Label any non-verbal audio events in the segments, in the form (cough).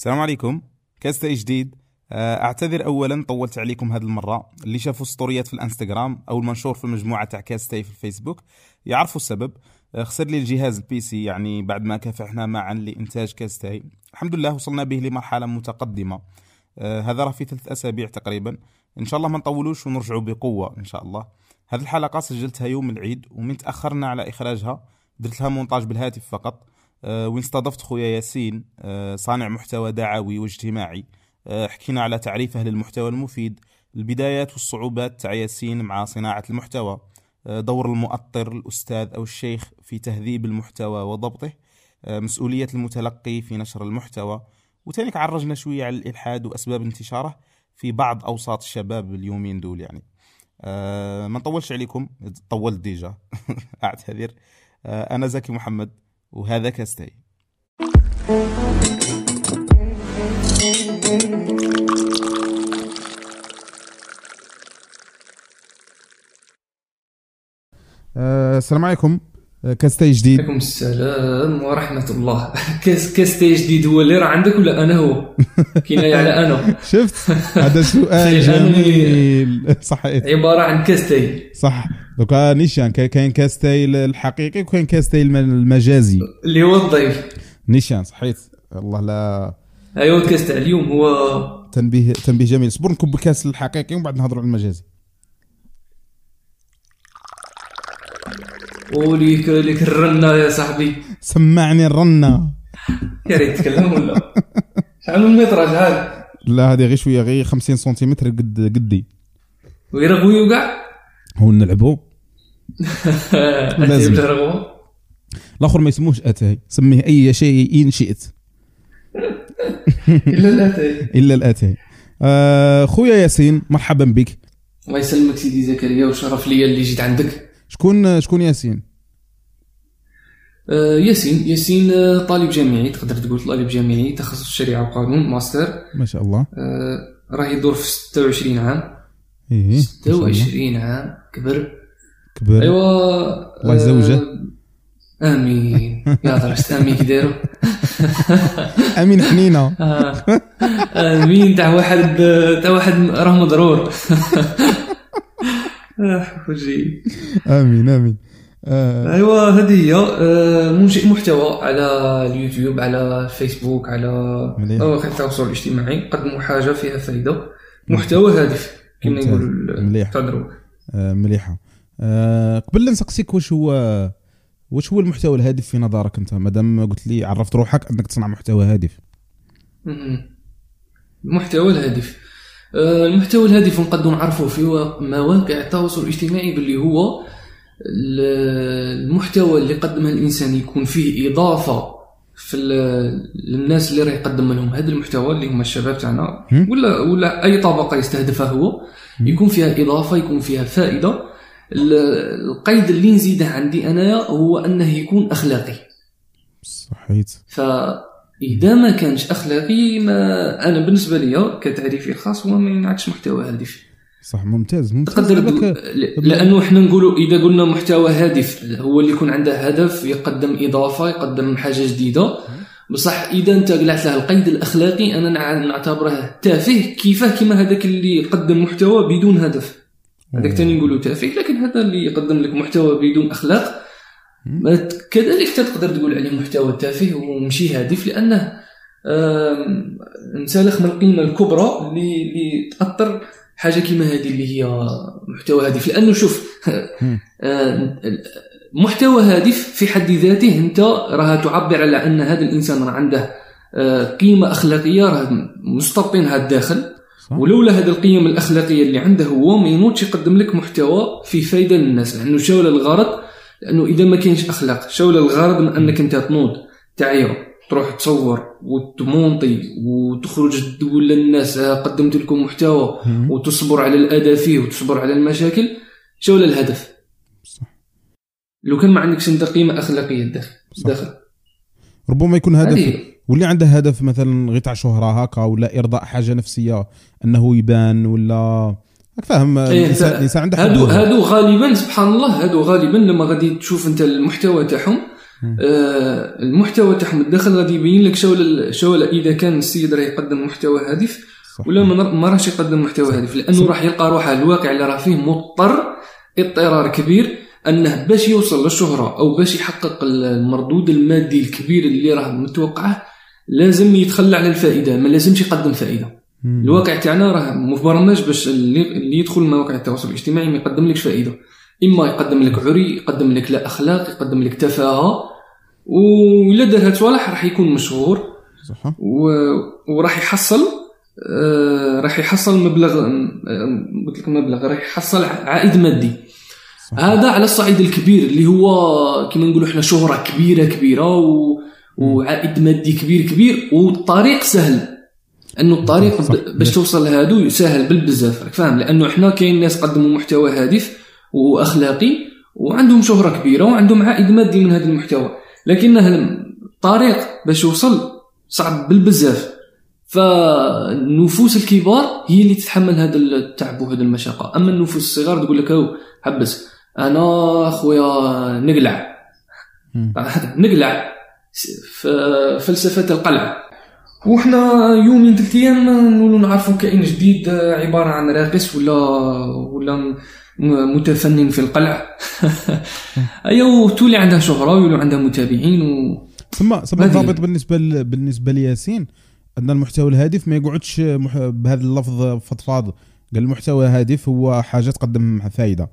السلام عليكم. كاس تاي جديد. آه، أعتذر اولا طولت عليكم هذه المرة. اللي شافوا stories ات في الإنستغرام أو المنشور في المجموعه تاع كاس تاي في الفيسبوك يعرفوا السبب. آه، خسر لي الجهاز ال PC يعني بعد ما كافحنا معا لإنتاج كاس تاي الحمد لله وصلنا به لمرحلة متقدمة. آه، هذا راه في ثلاث أسابيع تقريبا. إن شاء الله ما نطولوش ونرجعوا بقوة إن شاء الله. هذه الحلقة سجلتها يوم العيد ومن تأخرنا على إخراجها. درت لها مونتاج بالهاتف فقط. وين استضفت خويا ياسين آه، صانع محتوى دعوي واجتماعي. آه، حكينا على تعريفه للمحتوى المفيد البدايات والصعوبات تاع ياسين مع صناعة المحتوى. آه، دور المؤطر الأستاذ أو الشيخ في تهذيب المحتوى وضبطه. آه، مسؤولية المتلقي في نشر المحتوى. وتانيك عرجنا شوية على الإلحاد وأسباب انتشاره في بعض أوساط الشباب اليومين دول يعني. آه، ما نطولش عليكم طولت ديجا (laughs) أعتذر. آه، أنا زكي محمد. وهذا كاستي آه، السلام عليكم. آه، كاستي جديد. عليكم السلام ورحمة الله. (laughs) كاس كاستي جديد. هو اللي راه عندك ولا أنا هو؟ (laughs) كناية على أنا. شفت؟ هذا سؤال (laughs) جميل. صحيت عبارة عن كاستي صح. دوكا نيشان كاين- كاستي الحقيقي وكاين كاستي الم- المجازي. اللي هو الضيف. نيشان صحيت. الله لا. أيوا الكاس تاع اليوم هو تنبيه تنبيه جميل. صبر نكب الكاس الحقيقي ومن بعد نهضروا على المجازي. وليك ليك الرنة يا صاحبي. سمعني الرنة. يا ريت تتكلم ولا؟ شحال من متر شحال؟ لا هذه غير شوية غير 50 سنتيمتر قد قدي. ويرغوي وكاع هو نلعبوا أنت (laughs) لازم. الآخر ما يسموش اتاي سميه أي شيء إن شئت. (laughs) إلا لا تاي (laughs) إلا الاتاي آه خويا ياسين مرحبا بك. الله يسلمك سيدي زكريا وشرف ليا اللي جيت عندك. شكون شكون ياسين؟ آه، ياسين. ياسين آه، طالب جامعي تقدر تقول طالب جامعي تخصص الشريعة والقانون ماستر. ما شاء الله. آه، راه يدور في 26 عام. الله. 26 عام كبر. كبر ايوا الله يزوجه. آه، آمين. يا درى آمين كي دايرو (laughs) آمين حنينة. آه، آمين. تاع واحد تاع واحد راه مضرور. (laughs) آه، وجهي آمين آمين. آه ايوا هذه هي منشئ محتوى على اليوتيوب على الفيسبوك على. مواقع التواصل الاجتماعي. قدموا حاجة فيها فائده محتوى هادف كما. يقول مليح. مليحة. آه قبل لا نسقسيك واش هو واش هو المحتوى الهادف في نظرك أنت مادام قلت لي عرفت روحك انك تصنع محتوى هادف. المحتوى الهادف آه، المحتوى الهادف نقدر نعرفه في مواقع التواصل الاجتماعي باللي هو ال- المحتوى اللي قدمه الإنسان يكون فيه إضافة في ال- للناس اللي راه يقدم لهم هذا المحتوى اللي هما الشباب تاعنا؟ ولا ولا أي طبقة يستهدفها هو؟ يكون فيها إضافة يكون فيها فائدة القيد اللي نزيده عندي أنايا هو أنه يكون أخلاقي. صحيت. فاذا ما كانش أخلاقي ما أنا بالنسبة لي كتعريفي الخاص هو ما ينعكش محتوى هادف. صح ممتاز ممتاز. تقدر ل- لأنه إحنا نقولوا إذا قلنا محتوى هادف هو اللي يكون عنده هدف يقدم إضافة يقدم حاجة جديدة. بصح إذا أنت قلعت له القيد الأخلاقي أنا نع- نعتبره تافه كيفاه كيما هذاك اللي يقدم محتوى بدون هدف. هذاك تاني نقولوا تافه لكن هذا اللي يقدم لك محتوى بدون أخلاق. كذلك تقدر تقول عليه محتوى تافه ومشي هادف لأنه انسلخ من القيمة الكبرى اللي اللي تأثر حاجة كيما هذه اللي هي محتوى هادف. لأنه شوف (laughs) محتوى هادف في حد ذاته أنت راه تعبر على أن هذا الإنسان راه عنده آه، قيمة أخلاقية راه مستبطنها الداخل. صح؟ ولولا هذه القيم الاخلاقيه اللي عنده هو ما ينوضش يقدم لك محتوى فيه فايدة للناس. لأنه شاول الغرض لأنه إذا ما كاينش أخلاق شاول الغرض من أنك أنت تنوض تعيا تروح تصور وتمونطي وتخرج تقول للناس آه، قدمت لكم محتوى. وتصبر على الأذى فيه وتصبر على المشاكل. شاول الهدف. صح. لو كان ما عندكش أنت قيمة أخلاقية الداخل صح. داخل. ربما يكون هدف هذه واللي عنده هدف مثلا غير تاع شهره هكا ولا إرضاء حاجة نفسية أنه يبان ولا راك فاهم إيه، الانسان عنده هادو. هادو غالبا سبحان الله هادو غالبا لما غادي تشوف أنت المحتوى تاعهم آه المحتوى تاعهم الداخل غادي يبين لك شو شو إذا كان السيد راه يقدم محتوى هادف. ولا ما راهش يقدم محتوى هادف لأنه راح يلقى روحه الواقع اللي راه فيه مضطر اضطرار كبير أنه باش يوصل للشهرة أو باش يحقق المردود المادي الكبير اللي راه متوقعه لازم يتخلى على الفائدة ما لازمش يقدم فائدة. الواقع تاعنا راه مبرمج باش اللي, يدخل مواقع التواصل الاجتماعي ما يقدم لكش فائدة. إما يقدم لك عري يقدم لك لا أخلاق يقدم لك تفاهة ولا دار هاد صوالح راح يكون مشهور. صح و... وراح يحصل آه راح يحصل مبلغ آه، قلت لك مبلغ راح يحصل عائد مادي. صح. هذا على الصعيد الكبير اللي هو كما نقولوا إحنا شهرة كبيرة كبيرة و... وعائد مادي كبير كبير والطريق سهل. أنه الطريق باش توصل لهادو سهل بالبزاف راك فاهم؟ لأنه إحنا كاين ناس قدموا محتوى هادف وأخلاقي وعندهم شهرة كبيرة وعندهم عائد مادي من هذا المحتوى. لكن الطريق باش يوصل صعب بالبزاف. فالنفوس الكبار هي اللي تتحمل هذا التعب وهذا المشقة. أما النفوس الصغار تقول لك حبس. أنا خويا نقلع. (laughs) نقلع. فلسفة القلعة. وحنا يومين ثلاث أيام نقولوا نعرفوا كائن جديد عبارة عن راقص ولا ولا متفنن في القلع (laughs) ايوا تولي عندها شهره ويولوا عندها متابعين و ثم ثم الضابط بالنسبة ل... بالنسبة لياسين أن المحتوى الهادف ما يقعدش مح... بهذا اللفظ فضفاض. قال المحتوى الهادف هو حاجة تقدم فائده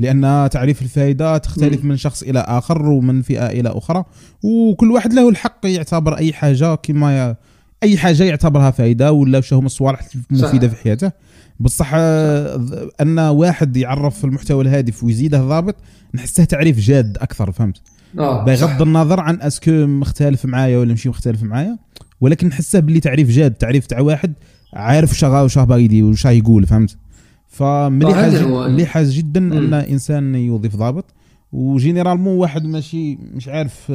لأن تعريف الفائده تختلف من شخص إلى آخر ومن فئة إلى أخرى. وكل واحد له الحق يعتبر أي حاجة كما أي حاجة يعتبرها فائده ولا واش هما الصوالح المفيدة في حياته. بصح أن واحد يعرف المحتوى الهادف ويزيده ضابط نحسه تعريف جاد أكثر فهمت؟ آه بغض النظر عن est-ce que مختلف معايا ولا ماشي مختلف معايا ولكن نحسه باللي تعريف جاد تعريف تاع واحد عارف واش واش باغي يدير واش يقول فهمت؟ فمليح حاجة مليح جدا أن إنسان يوظف ضابط. و généralement واحد ماشي مش عارف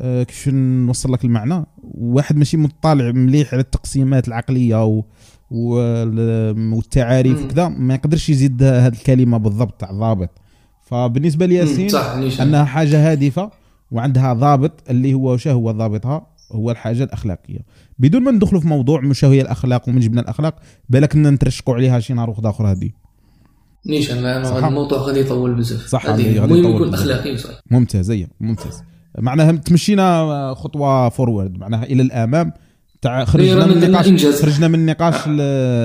آه، كيفاش نوصل لك المعنى. واحد ماشي مطلع مليح على التقسيمات العقلية و والتعاريف وكذا ما يقدرش يزيد هذه الكلمة بالضبط تاع ضابط فبالنسبة لياسين أنها حاجة هادفة وعندها ضابط اللي هو واش هو ضابطها؟ هو الحاجة الأخلاقية. بدون ما ندخلوا في موضوع مش هي الأخلاق ومن جبنا الأخلاق بالك نترشقوا عليها شي نهار واحد آخر هذه نيشان هذا الموضوع غادي يطول بزاف. صح المهم يكون اخلاقي صحيح. ممتاز اي ممتاز. معناها تمشينا خطوة forward معناها إلى الأمام. تاع خرجنا من النقاش خرجنا من النقاش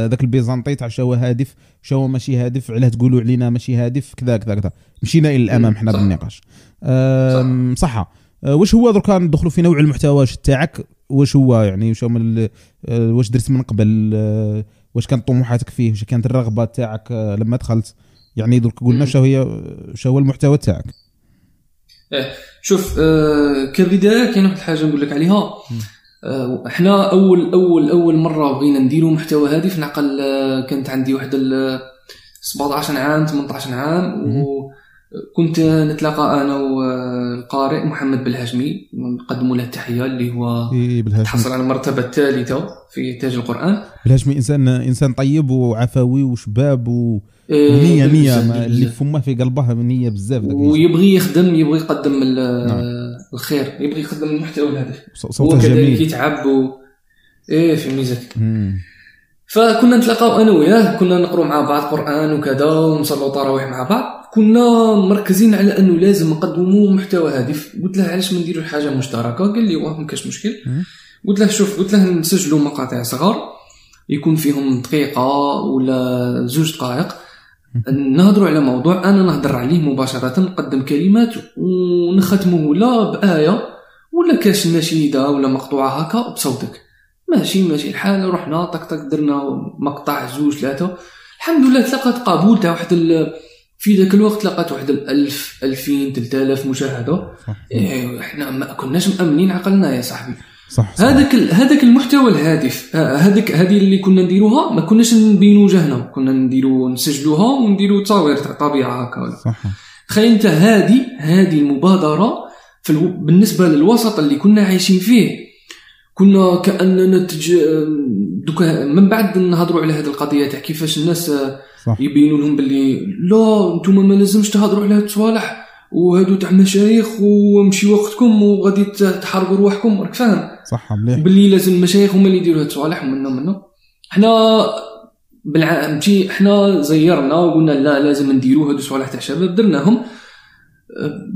ذاك البيزنطي تاع شو هادف شو ماشي هادف علاه تقولوا علينا ماشي هادف كذا كذا كذا. مشينا إلى الأمام حنا بالنقاش. صح. أه، واش هو دركا ندخلوا في نوع المحتوى تاعك؟ واش هو يعني واش من أه، واش درت من قبل أه، واش كانت طموحاتك فيه واش كانت الرغبة تاعك لما دخلت؟ يعني درك قلنا شو هي شو هو المحتوى تاعك؟ إيه شوف آه كبداية كاين واحد الحاجة نقول لك عليها. آه إحنا أول أول أول مرة بغينا نديروا محتوى هادف نعقل آه كانت عندي واحد 17 عام 18 عام وكنت نتلاقى أنا والقارئ محمد بالهاشمي نقدموا له التحية اللي هو تحصل على المرتبة الثالثة في تاج القرآن. بالهاشمي إنسان إنسان طيب وعفوي وشباب و إيه، نية نية اللي في فمه في قلبه نية بزاف ويبغي يخدم يبغي يقدم نعم. الخير يبغي يقدم المحتوى الهدف هو كذلك يتعب و... إيه في ميزك فكنا نتلاقاو أنا وياه كنا نقروا مع بعض قرآن وكذا ونصلوا تراويح مع بعض. كنا مركزين على أنه لازم نقدموا محتوى هادف. قلت له علاش ما نديروا حاجة مشتركة؟ قال لي واه ما كاش مشكل. قلت له شوف قلت له نسجلوا مقاطع صغار يكون فيهم دقيقة ولا زوج دقائق. نهضروا على موضوع أنا نهضر عليه مباشرة نقدم كلمات ونختمه لا بآية ولا كاش نشيده ولا مقطوعة هكا بصوتك. ماشي ماشي الحال رحنا طق طق درنا مقطع زوج ثلاثة. الحمد لله تلقات قبول تاع واحد في ذاك الوقت لقات واحد الألف ألفين 3000 مشاهدة. إيه إحنا ما كناش مأمنين عقلنا يا صاحبي. صح. هذاك هذاك المحتوى الهادف هذاك هذه اللي كنا نديروها ما كناش نبينوا وجهنا كنا نديروا نسجلوها ونديروا تصاوير تاع طبيعة هكا تخيل انت هذه هذه المبادرة في ألو... بالنسبة للوسط اللي كنا عايشين فيه. كنا كأننا تج... دوكا من بعد نهضروا على هذه القضية تاع كيفاش الناس صح. يبينوا لهم باللي لا أنتم ما لازمش تهضروا على هاد الصوالح وهادو تاع مشايخ ومشي وقتكم وغادي تحرقوا رواحكم راك فاهم؟ صح مليح. باللي لازم المشايخ هما اللي يديروا هاد الصوالح ومنا ومنا حنا بالع... مشي حنا زيرنا وقلنا لا لازم نديروا هادو الصوالح تاع الشباب درناهم.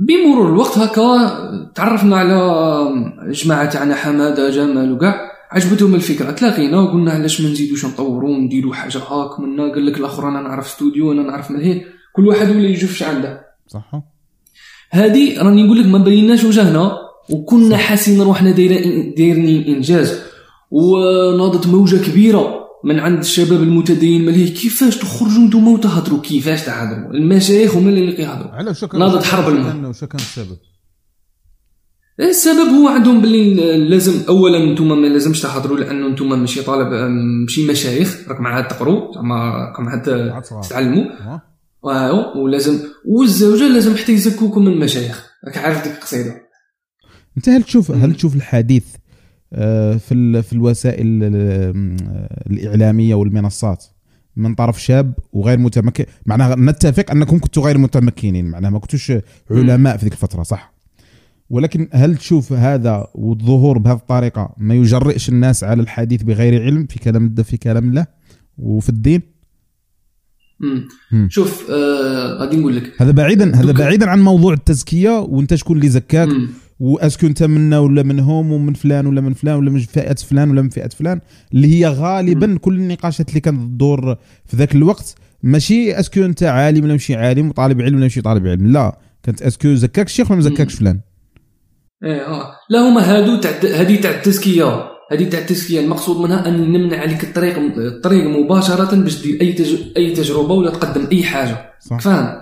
بمرور الوقت هكا تعرفنا على جماعة تاعنا حمادة جمال وكاع. عجبتهم الفكرة تلاقينا وقلنا علاش ما نزيدوش نطوروا ونديروا حاجة هاك منا؟ قال لك الأخر أنا نعرف استوديو أنا نعرف ملهي كل واحد ولا يشوف اش عنده. صح. هادي راني نقول لك ما بيناش وجهنا وكنا حاسين روحنا دايرين دايرين انجاز وناضت موجة كبيرة من عند الشباب المتدين مليه كيفاش تخرجوا نتوما وتهضروا كيفاش تهضروا؟ المشايخ هما اللي كيهضروا على وش ناضت حرب الماء. كان السبب السبب هو عندهم باللي لازم اولا نتوما ما لازمش تهضروا لأنه نتوما ماشي طالب ماشي مشايخ راك معاد تقروا زعما راكم عاد عاد تتعلموا؟ واو ولازم والزوجة لازم حتى يزكوكم من المشايخ راك عارف ديك القصيدة. أنت هل تشوف هل تشوف الحديث آه، في في الوسائل ال- الإعلامية والمنصات؟ من طرف شاب وغير متمكن معناها نتفق أنكم كنتوا غير متمكنين معناها ما كنتوش علماء في ذيك الفترة صح؟ ولكن هل تشوف هذا والظهور بهذه الطريقة ما يجرئش الناس على الحديث بغير علم في كلام في كلام الله وفي الدين مم. مم. شوف آه غادي نقول لك هذا بعيدا هذا بعيدا عن موضوع التزكية وأنت شكون اللي زكاك مم. و est-ce que أنت منا ولا منهم ومن فلان ولا من فلان ولا من فئة فلان ولا من فئة فلان اللي هي غالبا كل النقاشات اللي كانت تدور في ذاك الوقت ماشي est-ce que أنت عالم ولا ماشي عالم وطالب علم ولا ماشي طالب علم لا كانت est-ce que زكاك الشيخ ولا ما زكاكش فلان إيه آه. لا هما هادو تاع هذه تاع التزكية. هذه تاع التزكية. المقصود منها أن نمنع عليك الطريق الطريق مباشرة باش دير أي تج... أي تجربة ولا تقدم أي حاجة. فاهم؟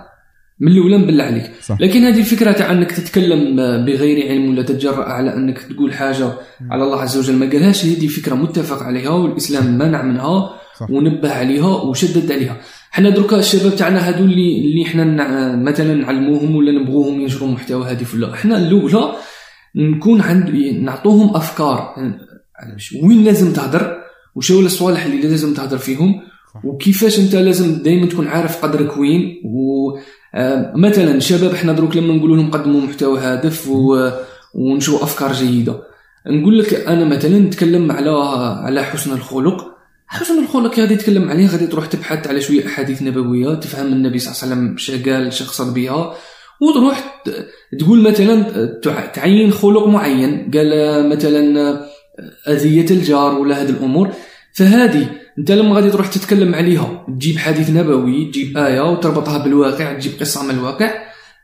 من الأولى نبلع عليك. صح. لكن هذه الفكرة تاع أنك تتكلم بغير علم ولا تتجرأ على أنك تقول حاجة على الله عز وجل ما قالهاش هذه فكرة متفق عليها والإسلام منع منها صح. ونبه عليها وشدد عليها. حنا دركا الشباب تاعنا هادو اللي اللي حنا مثلا نعلموهم ولا نبغوهم ينشروا محتوى هادف ولا حنا الأولى نكون عند نعطوهم أفكار. ش- وين لازم تهدر؟ وش هو الصوالح اللي لازم تهدر فيهم. وكيفاش أنت لازم دائما تكون عارف قدرك وين؟ و آه، شباب إحنا دروك لما نقول لهم قدموا محتوى هادف و... ونشروا أفكار جيدة. نقول لك أنا مثلا نتكلم على على حسن الخلق. حسن الخلق غادي تتكلم عليه غادي تروح تبحث على شوية أحاديث نبوية تفهم النبي صلى الله عليه وسلم اش قال قصد بها. وتروح تقول مثلا تع- تعين خلق معين. قال مثلا أذية الجار ولا هذه الأمور. فهذه أنت لما غادي تروح تتكلم عليها تجيب حديث نبوي تجيب آية وتربطها بالواقع تجيب قصة من الواقع.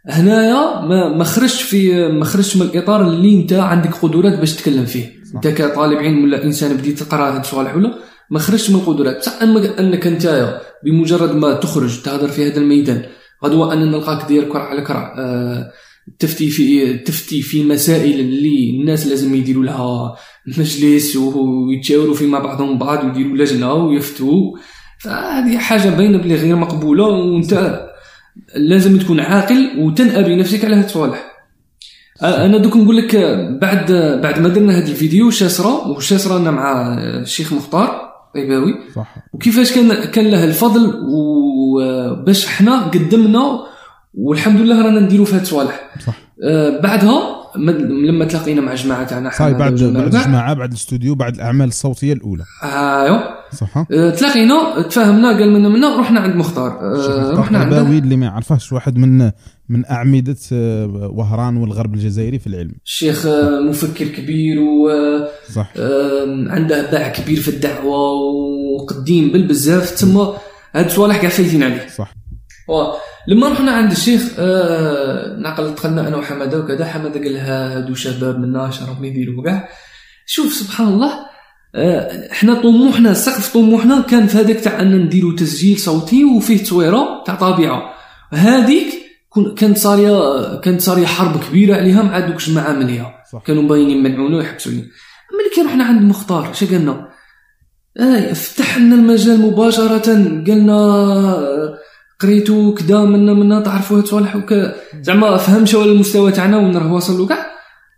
هنايا ما ما خرجش في ما خرجش من الإطار اللي أنت عندك قدرات باش تتكلم فيه. أنت كطالب علم ولا إنسان بديت تقرأ هاد الصوالح ولا ما خرجتش من القدرات. بصح اما أنك انت بمجرد ما تخرج تهضر في هذا الميدان غدوة أن نلقاك داير كرع على كرع آه، تفتي في تفتي في مسائل اللي الناس لازم يديروا لها مجلس ويتشاوروا فيما بعضهم بعض ويديروا لجنة ويفتوا. فهذه حاجة باينة بلي غير مقبولة وانت لازم تكون عاقل وتنأى بنفسك على هاد الصوالح. أنا دوك نقول لك بعد بعد ما درنا هذا الفيديو شاسرة وشاسرة مع الشيخ مختار طيباوي. صح. وكيفاش كان كان له الفضل وباش حنا قدمنا والحمد لله رانا نديروا في هاد الصوالح صح. آه، بعدها لما تلاقينا مع جماعة تاعنا صاي بعد بعد الجماعة بعد الاستوديو بعد الأعمال الصوتية الأولى. ايوا صح؟ آه، تلاقينا تفاهمنا قال منا منا رحنا عند مختار. آه، رحنا عنده طلباوي اللي ما يعرفهش واحد من من أعمدة وهران والغرب الجزائري في العلم. الشيخ مفكر كبير صح. وعنده باع كبير في الدعوة وقديم بالبزاف. تما هاد الصوالح كاع فايتين عليه صح. و- لما رحنا عند الشيخ آه نعقل دخلنا أنا وحمادة وكذا حمادة قال لها هادو شباب منا شرف يديروا كاع شوف سبحان الله آه إحنا طموحنا سقف طموحنا كان في هذاك تاع أن نديروا تسجيل صوتي وفيه تصويرة تاع طبيعه هذيك كانت صارية كانت صارية حرب كبيرة عليها مع دوك الجماعه صح. كانوا باينين يمنعونا ويحبسوا لي ملي كي رحنا عند مختار اش قالنا؟ آه فتح لنا المجال مباشرة. قالنا قريتو كدا منا منا تعرفوا هاد الصوالح وك زعما فهم شو المستوى تاعنا وين راه واصل كاع.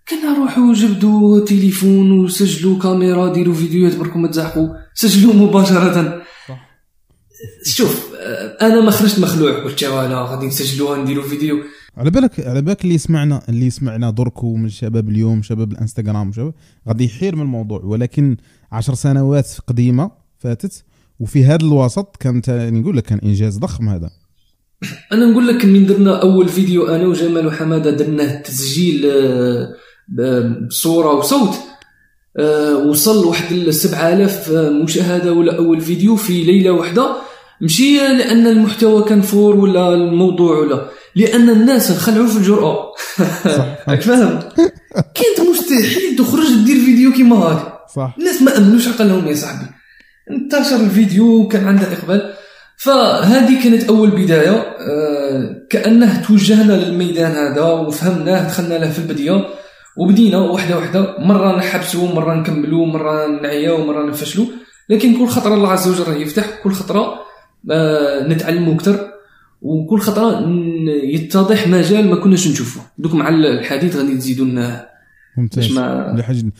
كنا روحوا جبدوا تليفون وسجلوا كاميرا ديروا فيديوهات بركم ما تزحقوا سجلوا مباشرة. صح. شوف آه، أنا ما خرجت مخلوع قلت ولا غادي نسجلوها نديروا فيديو. على بالك على بالك اللي يسمعنا اللي يسمعنا درك ومن شباب اليوم شباب الانستغرام وشباب غادي يحير من الموضوع. ولكن عشر سنوات قديمة فاتت وفي هذا الوسط يعني نقول لك كان إنجاز ضخم هذا. (clears throat) أنا نقول لك من درنا أول فيديو أنا وجمال وحمادة درناه تسجيل آه، بصورة وصوت آه، وصل واحد ال 7000 مشاهدة ولا أول فيديو في ليلة واحدة. ماشي لأن المحتوى كان فور ولا الموضوع ولا. لأن الناس خلعوا في الجرأة. راك (laughs) فاهم كانت مستحيل تخرج دير فيديو كيما هذا صح. الناس ما أمنوش عقلهم يا صاحبي. انتشر الفيديو وكان عنده إقبال. فهذه كانت أول بداية. آه، كأنه توجهنا للميدان هذا وفهمناه دخلنا له في البدية وبدينا واحدة واحدة مرة نحبسوا مرة نكملوا مرة نعياو مره نفشلوا لكن كل خطرة الله عز وجل يفتح. كل خطرة آه، نتعلموا أكثر وكل خطرة يتضح مجال ما كناش نشوفه دوك مع الحديث غادي تزيدوا لنا ممتاز.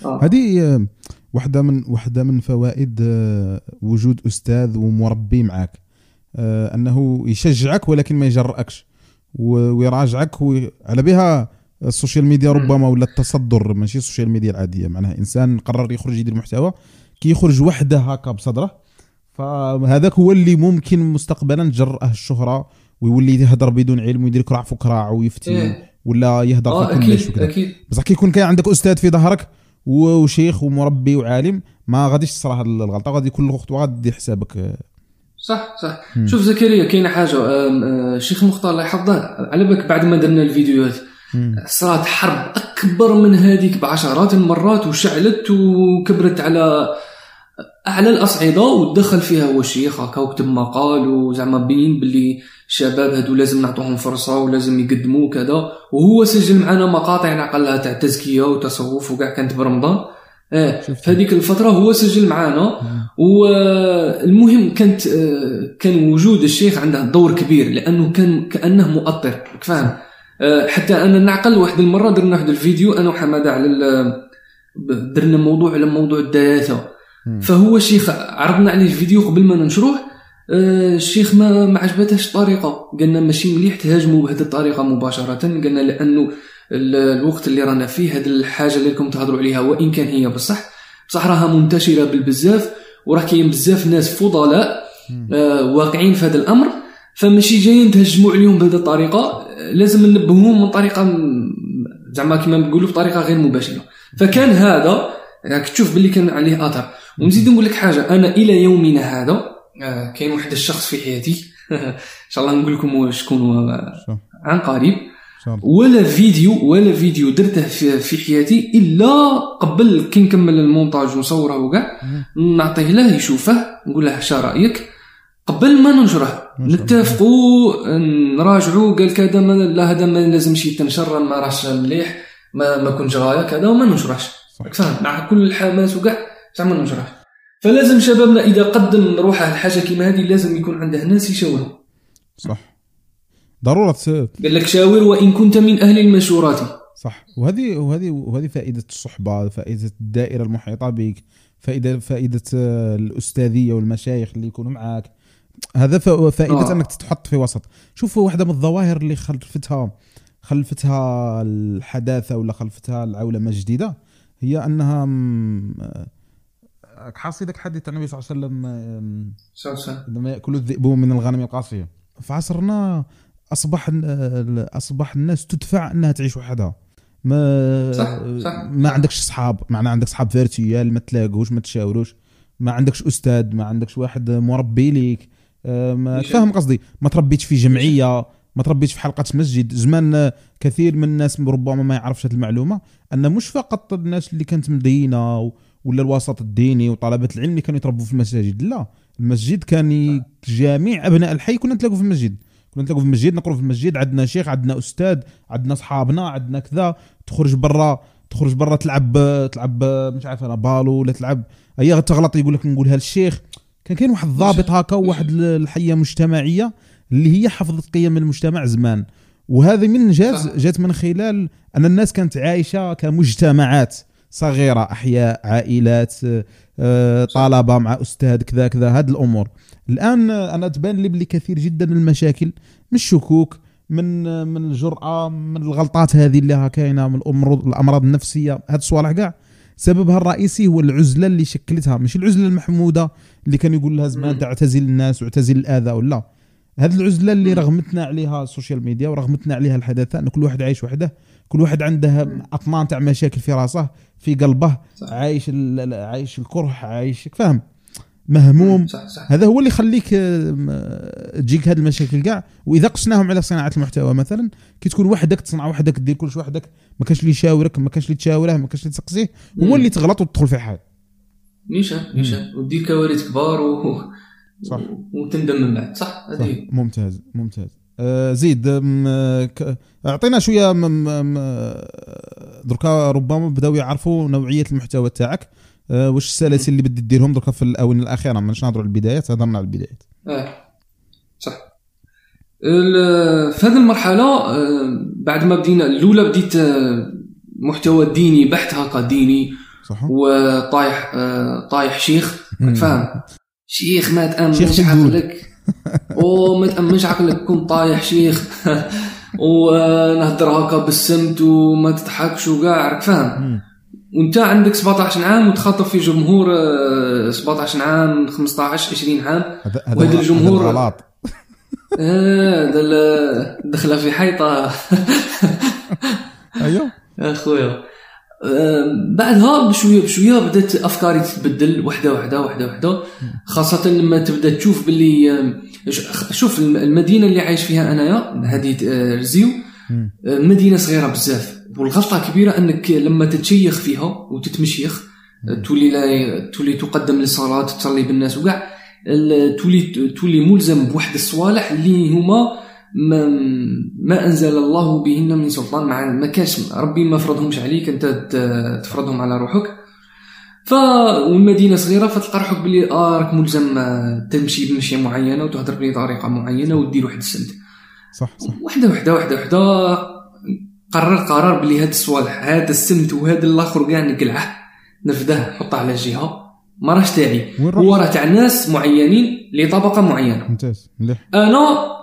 آه. هذه واحدة من واحدة من فوائد آه، وجود أستاذ ومربي معك آه، أنه يشجعك ولكن ما يجرأكش ويراجعك وي- على بها ال social media. ربما ولا التصدر ماشي ال social media العادية. معناها إنسان قرر يخرج يدير محتوى كي يخرج وحده هكا بصدره. فهذاك هو اللي ممكن مستقبلا تجرأه الشهرة ويولي يهضر بدون علم ويدير كراع في كراع ويفتي إيه. ولا يهضر آه في كلش وكذا. بصح كي يكون كاين عندك أستاذ في ظهرك وشيخ ومربي وعالم ما غاديش تصرى هذه الغلطة غادي كل خطوه غادي دير حسابك. صح صح. مم. شوف زكريا كاينة حاجة آه، الشيخ مختار الله يحفظه. على بالك بعد ما درنا الفيديوهات صارت حرب أكبر من هذيك بعشرات المرات وشعلت وكبرت على أعلى الأصعدة ودخل فيها هو الشيخ هكا وكتب مقال وزعما بين باللي الشباب هادو لازم نعطوهم فرصة ولازم يقدموا كذا وهو سجل معنا مقاطع نعقلها تاع تزكية وتصوف وكاع كانت برمضان. آه. في هذيك الفترة هو سجل معنا والمهم كانت كان وجود الشيخ عنده دور كبير لأنه كان كأنه مؤطر فاهم؟ آه، حتى أنا نعقل واحد المرة درنا واحد الفيديو أنا وحمادة على درنا موضوع على موضوع الدياثه. فهو الشيخ عرضنا عليه الفيديو قبل ما ننشروه آه، الشيخ ما ما عجبتهش الطريقة. قالنا ماشي مليح تهاجموا بهذه الطريقة مباشرة. قالنا لأنه ال- الوقت اللي رانا فيه هذه الحاجة اللي راكم تهضروا عليها وإن كان هي بصح. بصح راها منتشرة بالبزاف وراه كاين بزاف ناس فضلاء. آه، واقعين في هذا الأمر. فماشي جايين تهجموا عليهم بهذه الطريقة. آه، لازم ننبهوهم من طريقة زعما كما نقولوا بطريقة غير مباشرة. فكان هذا راك تشوف باللي كان عليه أثر. ونزيد نقول لك حاجة أنا إلى يومنا هذا آه، كاين واحد الشخص في حياتي. (laughs) إن شاء الله نقول لكم شكون آه، عن قريب. ولا فيديو ولا فيديو درته في, حياتي إلا قبل كي نكمل المونتاج ونصوره وكاع. نعطيه له يشوفه نقول له شا رأيك. قبل ما ننشره. نتفقوا نراجعوا قال كذا ما لا هذا ما لازمش يتنشر ما راهش مليح ما ما كنتش غاية كذا وما ننشرهش. فاهم؟ مع كل الحماس وكاع. بصح ما ننشرهش فلازم شبابنا إذا قدم روحه لحاجه كيما هذه لازم يكون عنده ناس يشاوروا صح. ضرورة قال لك شاور وإن كنت من أهل المشورات صح. وهذه وهذه وهذه فائدة الصحبة فائدة الدائرة المحيطة بك فائدة فائدة الأستاذية والمشايخ اللي يكونوا معك هذا فائدة آه. أنك تتحط في وسط. شوف واحدة من الظواهر اللي خلفتها خلفتها الحداثة ولا خلفتها العولمة الجديدة هي أنها الحديث عن النبي صلى الله عليه وسلم عندما ياكل الذئب من الغنم القاسيه في عصرنا اصبح أصبح الناس تدفع إنها تعيش وحدها. ما صح، صح. ما عندكش صحاب معناها عندك صحاب فيرتيال ما تلاقوش ما تشاوروش. ما عندكش أستاذ ما عندكش واحد مربي ليك. آه، ما. فاهم قصدي؟ ما تربيتش في جمعية ما تربيتش في حلقة مسجد. زمان كثير من الناس ربما ما يعرفش هذه المعلومة أن مش فقط الناس اللي كانت مدينة ولا الوسط الديني وطلبة العلم اللي كانوا يتربوا في المساجد؟ لا. المسجد كان ي- جميع أبناء الحي كنا نتلاقوا في المسجد. كنا نتلاقوا في المسجد نقروا في المسجد عندنا شيخ عندنا أستاذ عندنا صحابنا عندنا كذا. تخرج برا تخرج برا تلعب تلعب مش عارف أنا بالو ولا تلعب. هي تغلط يقول لك نقولها للشيخ كان كاين واحد الضابط هكا وواحد الحية مجتمعية اللي هي حفظت قيم المجتمع زمان. وهذا من جات. جات من خلال أن الناس كانت عايشة كمجتمعات. صغيرة أحياء عائلات آه، طلبة مع أستاذ كذا كذا هذه الأمور. الآن أنا تبان لي بلي كثير جدا من المشاكل من الشكوك من من الجرأة من الغلطات هذه اللي كاينة من الامراض الأمراض النفسية. هاد الصوالح كاع سببها الرئيسي هو العزلة اللي شكلتها. ماشي العزلة المحمودة اللي كان يقول لها زمان مم. تعتزل الناس واعتزل الآذى ولا. هذه العزلة اللي رغمتنا عليها السوشيال ميديا ورغمتنا عليها الحداثة أن كل واحد عايش وحده. كل واحد عنده اطنان تاع مشاكل في راسه في قلبه صح. عايش عايش الكره عايش فاهم؟ مهموم. صح صح. هذا هو اللي يخليك آه، تجيك هذه المشاكل كاع. وإذا قسناهم على صناعة المحتوى مثلا كي تكون وحدك تصنع وحدك دير كلش وحدك ما كانش اللي يشاورك ما كانش اللي تشاوره ما كانش اللي تسقسيه هو. اللي تغلط وتدخل في حال نيشان نيشان. ودير كوارث كبار و... صح. وتندم من بعد. صح. هذه. ممتاز ممتاز. زيد آم، آه، أعطينا شوية دركا ربما بداو يعرفوا نوعية المحتوى تاعك. آه واش السلاسل اللي بدي ديرهم دركا في الأونة الأخيرة؟ ماناش نهضروا على البدايات هضرنا على البدايات. آه صح. في هذه المرحلة آه، بعد ما بدينا الأولى بديت آه، محتوى ديني بحت هكا ديني صح. وطايح آه، طايح شيخ. فاهم؟ شيخ ما شيخ تأمنش في الدود. عقلك كون طايح شيخ. (laughs) ونهدر هكا بالسمت وما تضحكش وكاع راك فاهم. وأنت عندك 17 عام وتخاطب في جمهور آه، 17 عام 15 20 عام. هذا هذا وهذا الجمهور- غلط. (laughs) آه، هذا دخلة في حيطة. (laughs) أيوه. يا خويا آه، بعدها بشويه بشوية بدأت أفكاري تتبدل وحده وحده وحده وحدة. خاصة لما تبدأ تشوف باللي شوف الم- المدينة اللي عايش فيها أنايا هذه آه، رزيو. آه، مدينة صغيرة بزاف. والغلطة كبيرة أنك لما تتشيخ فيها وتتمشيخ آه، تولي لا تولي تقدم للصلاة تصلي بالناس وكاع تولي تولي ملزم بواحد الصوالح اللي هما ما, ما انزل الله بهن من سلطان مع ما كانش ربي ما فرضهمش عليك انت تفرضهم على روحك. ف والمدينة صغيرة فتلقى روحك بلي آه راك ملزم تمشي بمشية معينة وتهضر بطريقه معينة ودير واحد السمت. صح صح. وحدة وحدة وحدة وحدة قررت قرار بلي هاد الصوالح هذا السمت وهذا الآخر كاع نقلعه نفده نحطه على جهه ما راش تاعي. هو؟ راه تاع ناس معينين لطبقة معينة. ممتاز مليح. أنا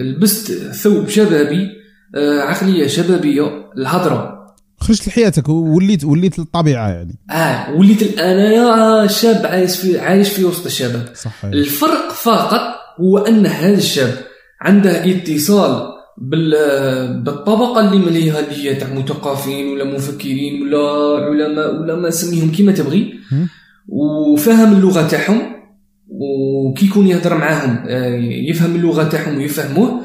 لبست ثوب شبابي آه، عقلية شبابية الهضرة. خرجت لحياتك ووليت وليت الطبيعه يعني. آه وليت انايا شاب عايش في عايش في وسط الشباب. صح الفرق فقط هو أن هذا الشاب عنده اتصال بال بالطبقة اللي مليها اللي هي تاع مثقفين ولا مفكرين ولا علماء ولا ما سميهم كيما تبغي. وفاهم اللغة تاعهم. وكي يكون يهضر معاهم آه، يفهم اللغة تاعهم ويفهموه.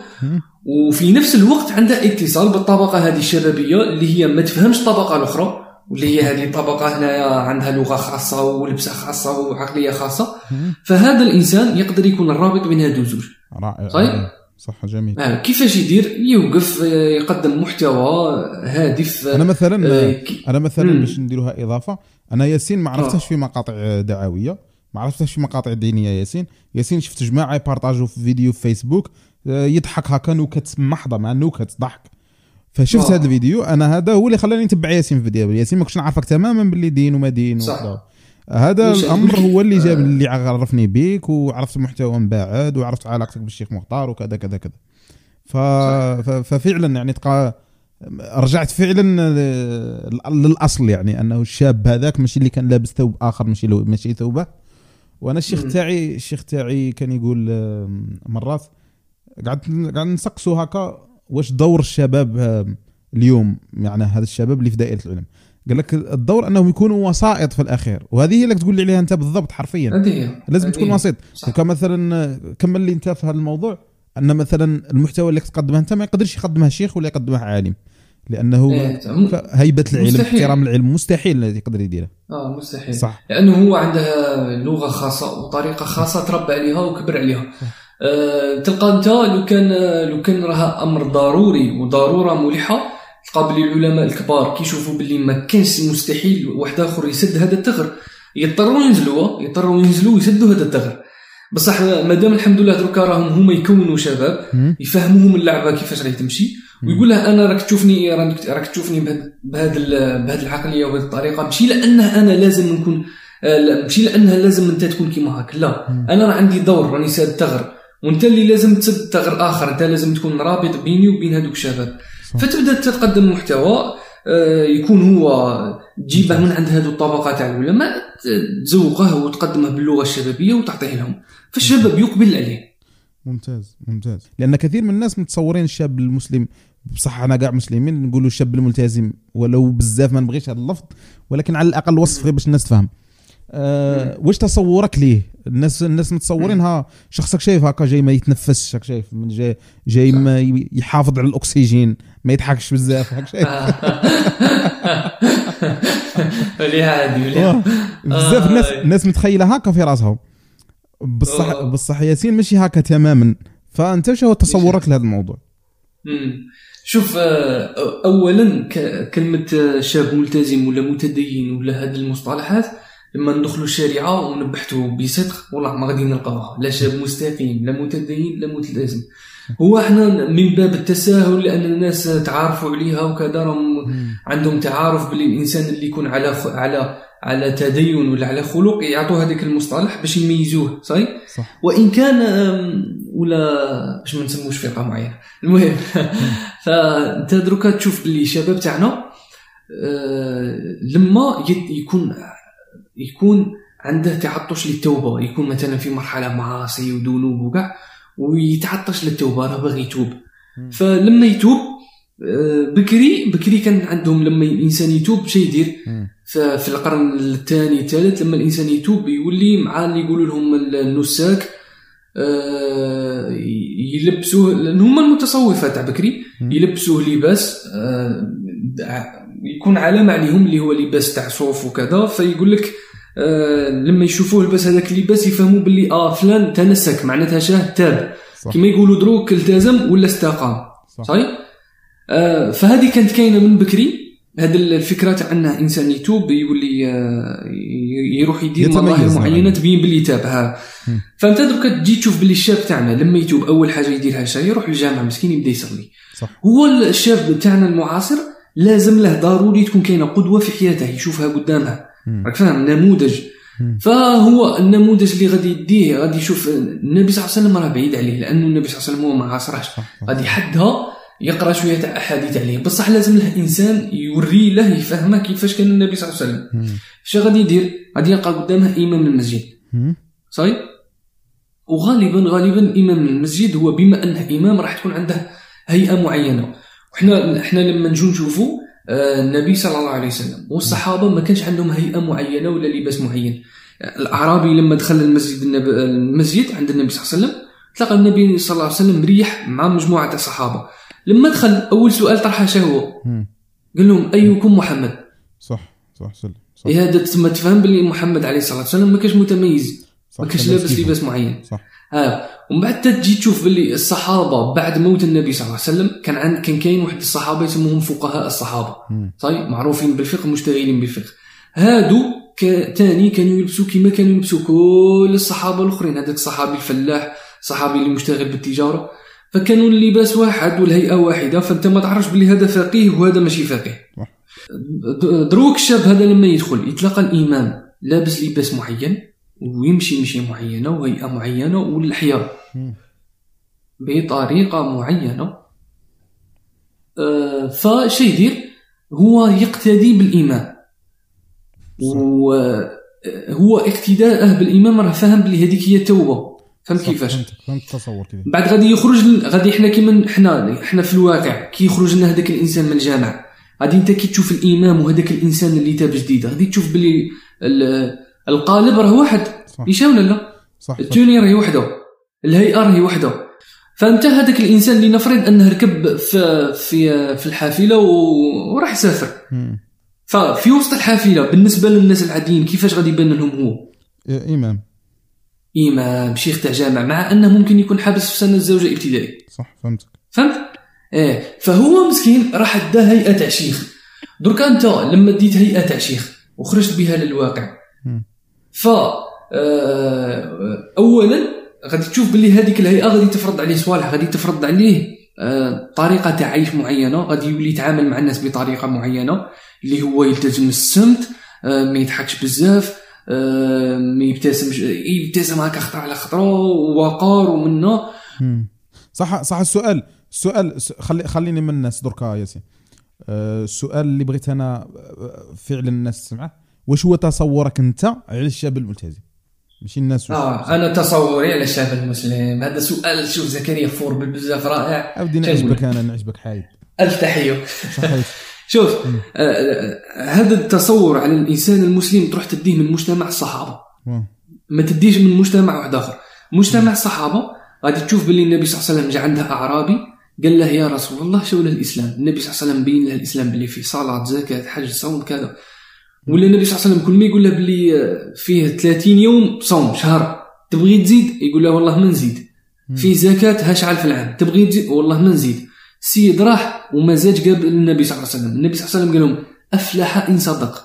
وفي نفس الوقت عنده اتصال بالطبقة هذه الشبابية اللي هي ما تفهمش الطبقة الأخرى واللي هي هذه الطبقة هنايا عندها لغة خاصة ولبسة خاصة وعقلية خاصة. فهذا الإنسان يقدر يكون الرابط بين هذو زوج رائع طيب. صح جميل آه، كيفاش يدير يوقف آه، يقدم محتوى هادف أنا مثلا آه، أنا مثلا. باش نديروها إضافة أنا ياسين ما عرفتهش آه. في مقاطع دعوية ما عرفتهش في مقاطع دينية ياسين ياسين شفت جماعة يبارطاجوا في فيديو في فيسبوك آه، يضحك هكا نكت محضة مع نكت ضحك فشفت. هذا الفيديو أنا هذا هو اللي خلاني نتبع ياسين في الفيديو ياسين ما كنتش نعرفك تماما باللي دين وما دين صح. هذا الأمر هو اللي جاب آه. اللي عرفني بيك وعرفت المحتوى من بعد وعرفت علاقتك بالشيخ مختار وكذا كذا كذا ف... ففعلا يعني تقى رجعت فعلا للأصل يعني أنه الشاب هذاك ماشي اللي كان لابس ثوب آخر ماشي. ماشي ثوبه وأنا الشيخ. تاعي الشيخ تاعي كان يقول مرات قعدت قاعد نسقسوا هكا واش دور الشباب اليوم يعني هذا الشباب اللي في دائرة العلم قال لك الدور أنهم يكونوا وسائط في الأخير وهذه هي اللي تقول لي عليها أنت بالضبط حرفيا هذه لازم تكون. وسيط صح. كمثلا كمل لي أنت في هذا الموضوع أن مثلا المحتوى اللي تقدمه أنت ما يقدرش يقدمه شيخ ولا يقدمه عالم لأنه إيه،. هيبة العلم. احترام العلم مستحيل يقدر يديره. آه مستحيل. صح. لأنه هو عنده لغة خاصة وطريقة خاصة تربى عليها وكبر عليها. أه تلقى أنت لو كان لو كان راه أمر ضروري وضرورة ملحة تلقى بلي العلماء الكبار كيشوفوا باللي ما كانش مستحيل واحد آخر يسد هذا الثغر يضطروا ينزلوا يضطروا ينزلوا ويسدوا هذا الثغر بصح مادام الحمد لله دركا راهم هما يكونوا شباب. يفهموهم اللعبة كيفاش راهي تمشي ويقول له أنا راك تشوفني راك تشوفني بهذا بهذا بهذه العقلية وبهذه الطريقة ماشي لأنه أنا لازم نكون آه، ماشي لانها لازم أنت تكون كيما هاك لا. مم. أنا راه عندي دور راني ساد ثغر وأنت اللي لازم تسد ثغر آخر أنت لازم تكون رابط بيني وبين هذوك الشباب. فتبدأ تقدم محتوى آه، يكون هو تجيبه من عند هذو الطبقه تاع العلماء تزوقه وتقدمه باللغة الشبابية وتعطيه لهم. فالشباب يقبل عليه. ممتاز ممتاز. لأن كثير من الناس متصورين الشاب المسلم بصح أنا كاع مسلمين نقولوا الشاب الملتزم ولو بزاف ما نبغيش هذا اللفظ ولكن على الأقل وصف غير باش الناس تفهم. أه واش تصورك ليه؟ الناس الناس متصورينها شخصك شايف هكا جاي ما يتنفسش هاك شايف من جاي جاي ما يحافظ على الأكسجين ما يضحكش بزاف هاك شايف. (laughs) وليها واه. بزاف آه. الناس الناس متخيلة هكا في راسهم. بصح. بصح ياسين ماشي هكا تماما. فأنت شو هو تصورك لهذا الموضوع. شوف آه، اولا كلمة آه، شاب ملتزم ولا متدين ولا هذه المصطلحات لما ندخلوا الشارعه ونبحثوا بصدق والله ما غادي نلقاوها لا شاب مستقيم لا متدين لا ملتزم هو إحنا من باب التساهل لأن الناس تعارفوا عليها وكذا راهم عندهم تعارف باللي الانسان اللي يكون على. على على تدين ولا على خلق يعطوا هذاك المصطلح باش يميزوه صحيح؟ صح. وإن كان ولا باش ما نسموش فئه معينه المهم (laughs) فانت دروكا تشوف باللي الشباب تاعنا آه، لما يكون يكون عنده تعطش للتوبة يكون مثلا في مرحلة معاصي وذنوب وكاع ويتعطش للتوبة راه باغي يتوب. فلما يتوب آه، بكري بكري كان عندهم لما الانسان يتوب شي يدير في القرن الثاني الثالث لما الإنسان يتوب يولي مع اللي يقولوا لهم النساك آه، يلبسوه لأن هما المتصوفة تاع بكري. يلبسوه لباس آه، يكون علامة عليهم اللي هو لباس تاع صوف وكذا فيقول لك آه، لما يشوفوه لبس هذاك اللباس يفهموا باللي آه فلان تنسك معناتها شاه تاب. كما يقولوا دروك التزم ولا استقام. صح. صحيح؟ آه فهذه كانت كاينة من بكري. هذه الفكرة تاع انه إنسان يتوب يولي آه، يروح يدير مظاهر. معينة تبين باللي تاب ها مم. فأنت دوكا تجي تشوف باللي الشاب تاعنا لما يتوب أول حاجة يديرها شيء يروح للجامع مسكين يبدأ يصلي صح هو الشاب تاعنا المعاصر لازم له ضروري تكون كاينة قدوة في حياته يشوفها قدامها مم. راك فاهم نموذج. فهو النموذج اللي غادي يديه غادي يشوف النبي صلى الله عليه وسلم راه بعيد عليه لأنه النبي صلى الله عليه وسلم هو ما عاصرهش. غادي يحدها يقرأ شوية تاع أحاديث عليه. بصح لازم له إنسان يوري له يفهمه كيفاش كان النبي صلى الله عليه وسلم. اش غادي يدير؟ غادي يلقى قدامه إمام المسجد. صحيح؟ وغالبا غالبا إمام المسجد هو بما أنه إمام راح تكون عنده هيئة معينة. وحنا إحنا لما نجو نشوفوا آه، النبي صلى الله عليه وسلم والصحابة ما كانش عندهم هيئة معينة ولا لباس معين. الأعرابي لما دخل المسجد النب... المسجد عند النبي صلى الله عليه وسلم تلقى النبي صلى الله عليه وسلم مريح مع مجموعة الصحابة. لما دخل أول سؤال طرحه هو. قال لهم أيكم محمد؟ صح صح سلم صح. إيه هذا تسمى تفهم باللي محمد عليه الصلاة والسلام ما كانش متميز. ما كانش لابس. لباس معين. صح. ها ومن بعد تجي تشوف باللي الصحابة بعد موت النبي صلى الله عليه وسلم كان عند كان كاين واحد الصحابة يسموهم فقهاء الصحابة. صحيح؟ معروفين بالفقه مشتغلين بالفقه. هادو تاني كانوا يلبسوا كما كانوا يلبسوا كل الصحابة الأخرين. هذاك الصحابي الفلاح الصحابي اللي مشتغل بالتجارة. فكانوا اللباس واحد والهيئة واحدة فأنت ما تعرفش باللي هذا فقيه وهذا ماشي فقيه. دروك الشاب هذا لما يدخل يتلقى الامام لابس لباس معين ويمشي مشي معينة وهيئة معينة والحياة مم. بطريقة معينة. آه، فش يدير هو يقتدي بالإمام وهو اقتداءه بالإمام راه فاهم بلي هذيك هي التوبة. فهمت. كيفاش؟ فهمت التصور كذا بعد غادي يخرج غادي إحنا كيما إحنا إحنا في الواقع كي يخرج لنا هذاك الإنسان من الجامع غادي انت كي تشوف الإمام وهذاك الإنسان اللي تاب جديد غادي تشوف بلي ال- القالب راه واحد صح. ولا لا؟ صح. التوني راهي وحده. الهيئة راهي وحده. فأنت هذاك الإنسان اللي نفرض أنه ركب في في في الحافلة وراح يسافر. مم. ففي وسط الحافلة بالنسبة للناس العاديين كيفاش غادي يبان لهم هو؟ إمام. امام شيخ تاع جامع مع أنه ممكن يكون حابس في سنه الزوجة ابتدائي صح فهمتك. فهمت؟ إيه فهو مسكين راح دا هيئة تاع شيخ دركا أنت لما ديت هيئة تاع شيخ وخرجت بها للواقع. ف آه، اولا غادي تشوف باللي هذيك الهيئة غادي تفرض عليه صوالح غادي تفرض عليه آه، طريقة تاع عيش معينة. غادي يولي يتعامل مع الناس بطريقة معينة اللي هو يلتزم السمت آه، ما يضحكش بزاف. ما يبتسمش يبتسم هكا خطره على خطره ووقار ومنه. صح صح. السؤال السؤال خلي خليني من الناس دركا ياسين. آه، السؤال اللي بغيت أنا آه، فعلا الناس تسمعه. واش هو تصورك أنت على الشاب الملتزم؟ ماشي الناس آه أنا تصوري على الشعب المسلم. هذا سؤال شوف زكريا فور بزاف رائع. عاودي. نعجبك أنا نعجبك حايد. الف تحيه (laughs) شوف آه، آه، هذا التصور على الإنسان المسلم تروح تديه من مجتمع الصحابه. ما تديش من مجتمع واحد آخر. مجتمع الصحابه غادي تشوف باللي النبي صلى الله عليه وسلم جا عنده أعرابي قال له يا رسول الله شو له الإسلام؟ النبي صلى الله عليه وسلم بين له الإسلام باللي فيه صلاة زكاة حج صوم كذا. ولا النبي صلى الله عليه وسلم كل ما يقول له باللي آه، فيه 30 يوم صوم شهر. تبغي تزيد؟ يقول له والله ما نزيد. فيه زكاة هشعل في العام. تبغي تزيد؟ والله ما نزيد. السيد راح وما زاد قبل النبي صلى الله عليه وسلم. النبي صلى الله عليه وسلم قال لهم أفلح إن صدق.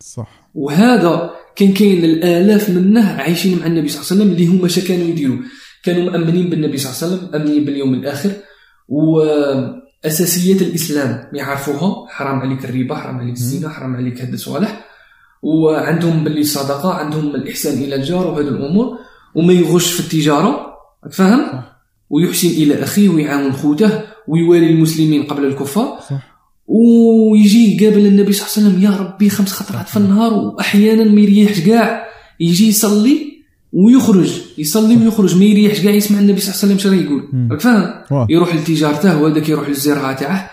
صح. وهذا كان كاين الالاف منه عايشين مع النبي صلى الله عليه وسلم اللي هما اش كانوا يديروا. كانوا مأمنين بالنبي صلى الله عليه وسلم مأمنين باليوم الآخر. وأساسيات الإسلام يعرفوها. حرام عليك الربا حرام عليك الزنا حرام عليك هاد الصوالح. وعندهم باللي الصدقة عندهم الإحسان إلى الجار وهذه الأمور. وما يغش في التجارة راك فاهم ويحسن إلى أخيه ويعاون خوته. ويوالي المسلمين قبل الكفار. ويجي يقابل النبي صلى الله عليه وسلم يا ربي خمس خطرات في النهار وأحيانا ما يريحش كاع يجي يصلي ويخرج يصلي ويخرج ما يريحش كاع يسمع النبي صلى الله عليه وسلم شنو يقول. راك فاهم. يروح لتجارته وهذاك يروح للزراعه تاعه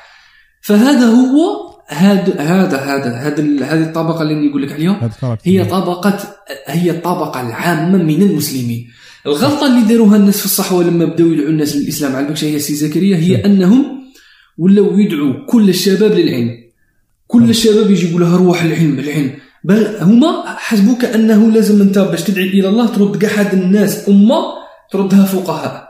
فهذا هو هذا هذا هذا هذه الطبقة اللي نقول لك عليها. هي طبقة هي الطبقة العامة من المسلمين. الغلطة اللي داروها الناس في الصحوة لما بداو يدعوا الناس للإسلام على بالك هي سي زكريا؟ هي أنهم ولاو يدعوا كل الشباب للعلم. كل الشباب يجي يقول لها روح العلم العلم. بل هما حسبوا كأنه لازم أنت باش تدعي إلى الله ترد كاع هاد الناس أمة تردها فقهاء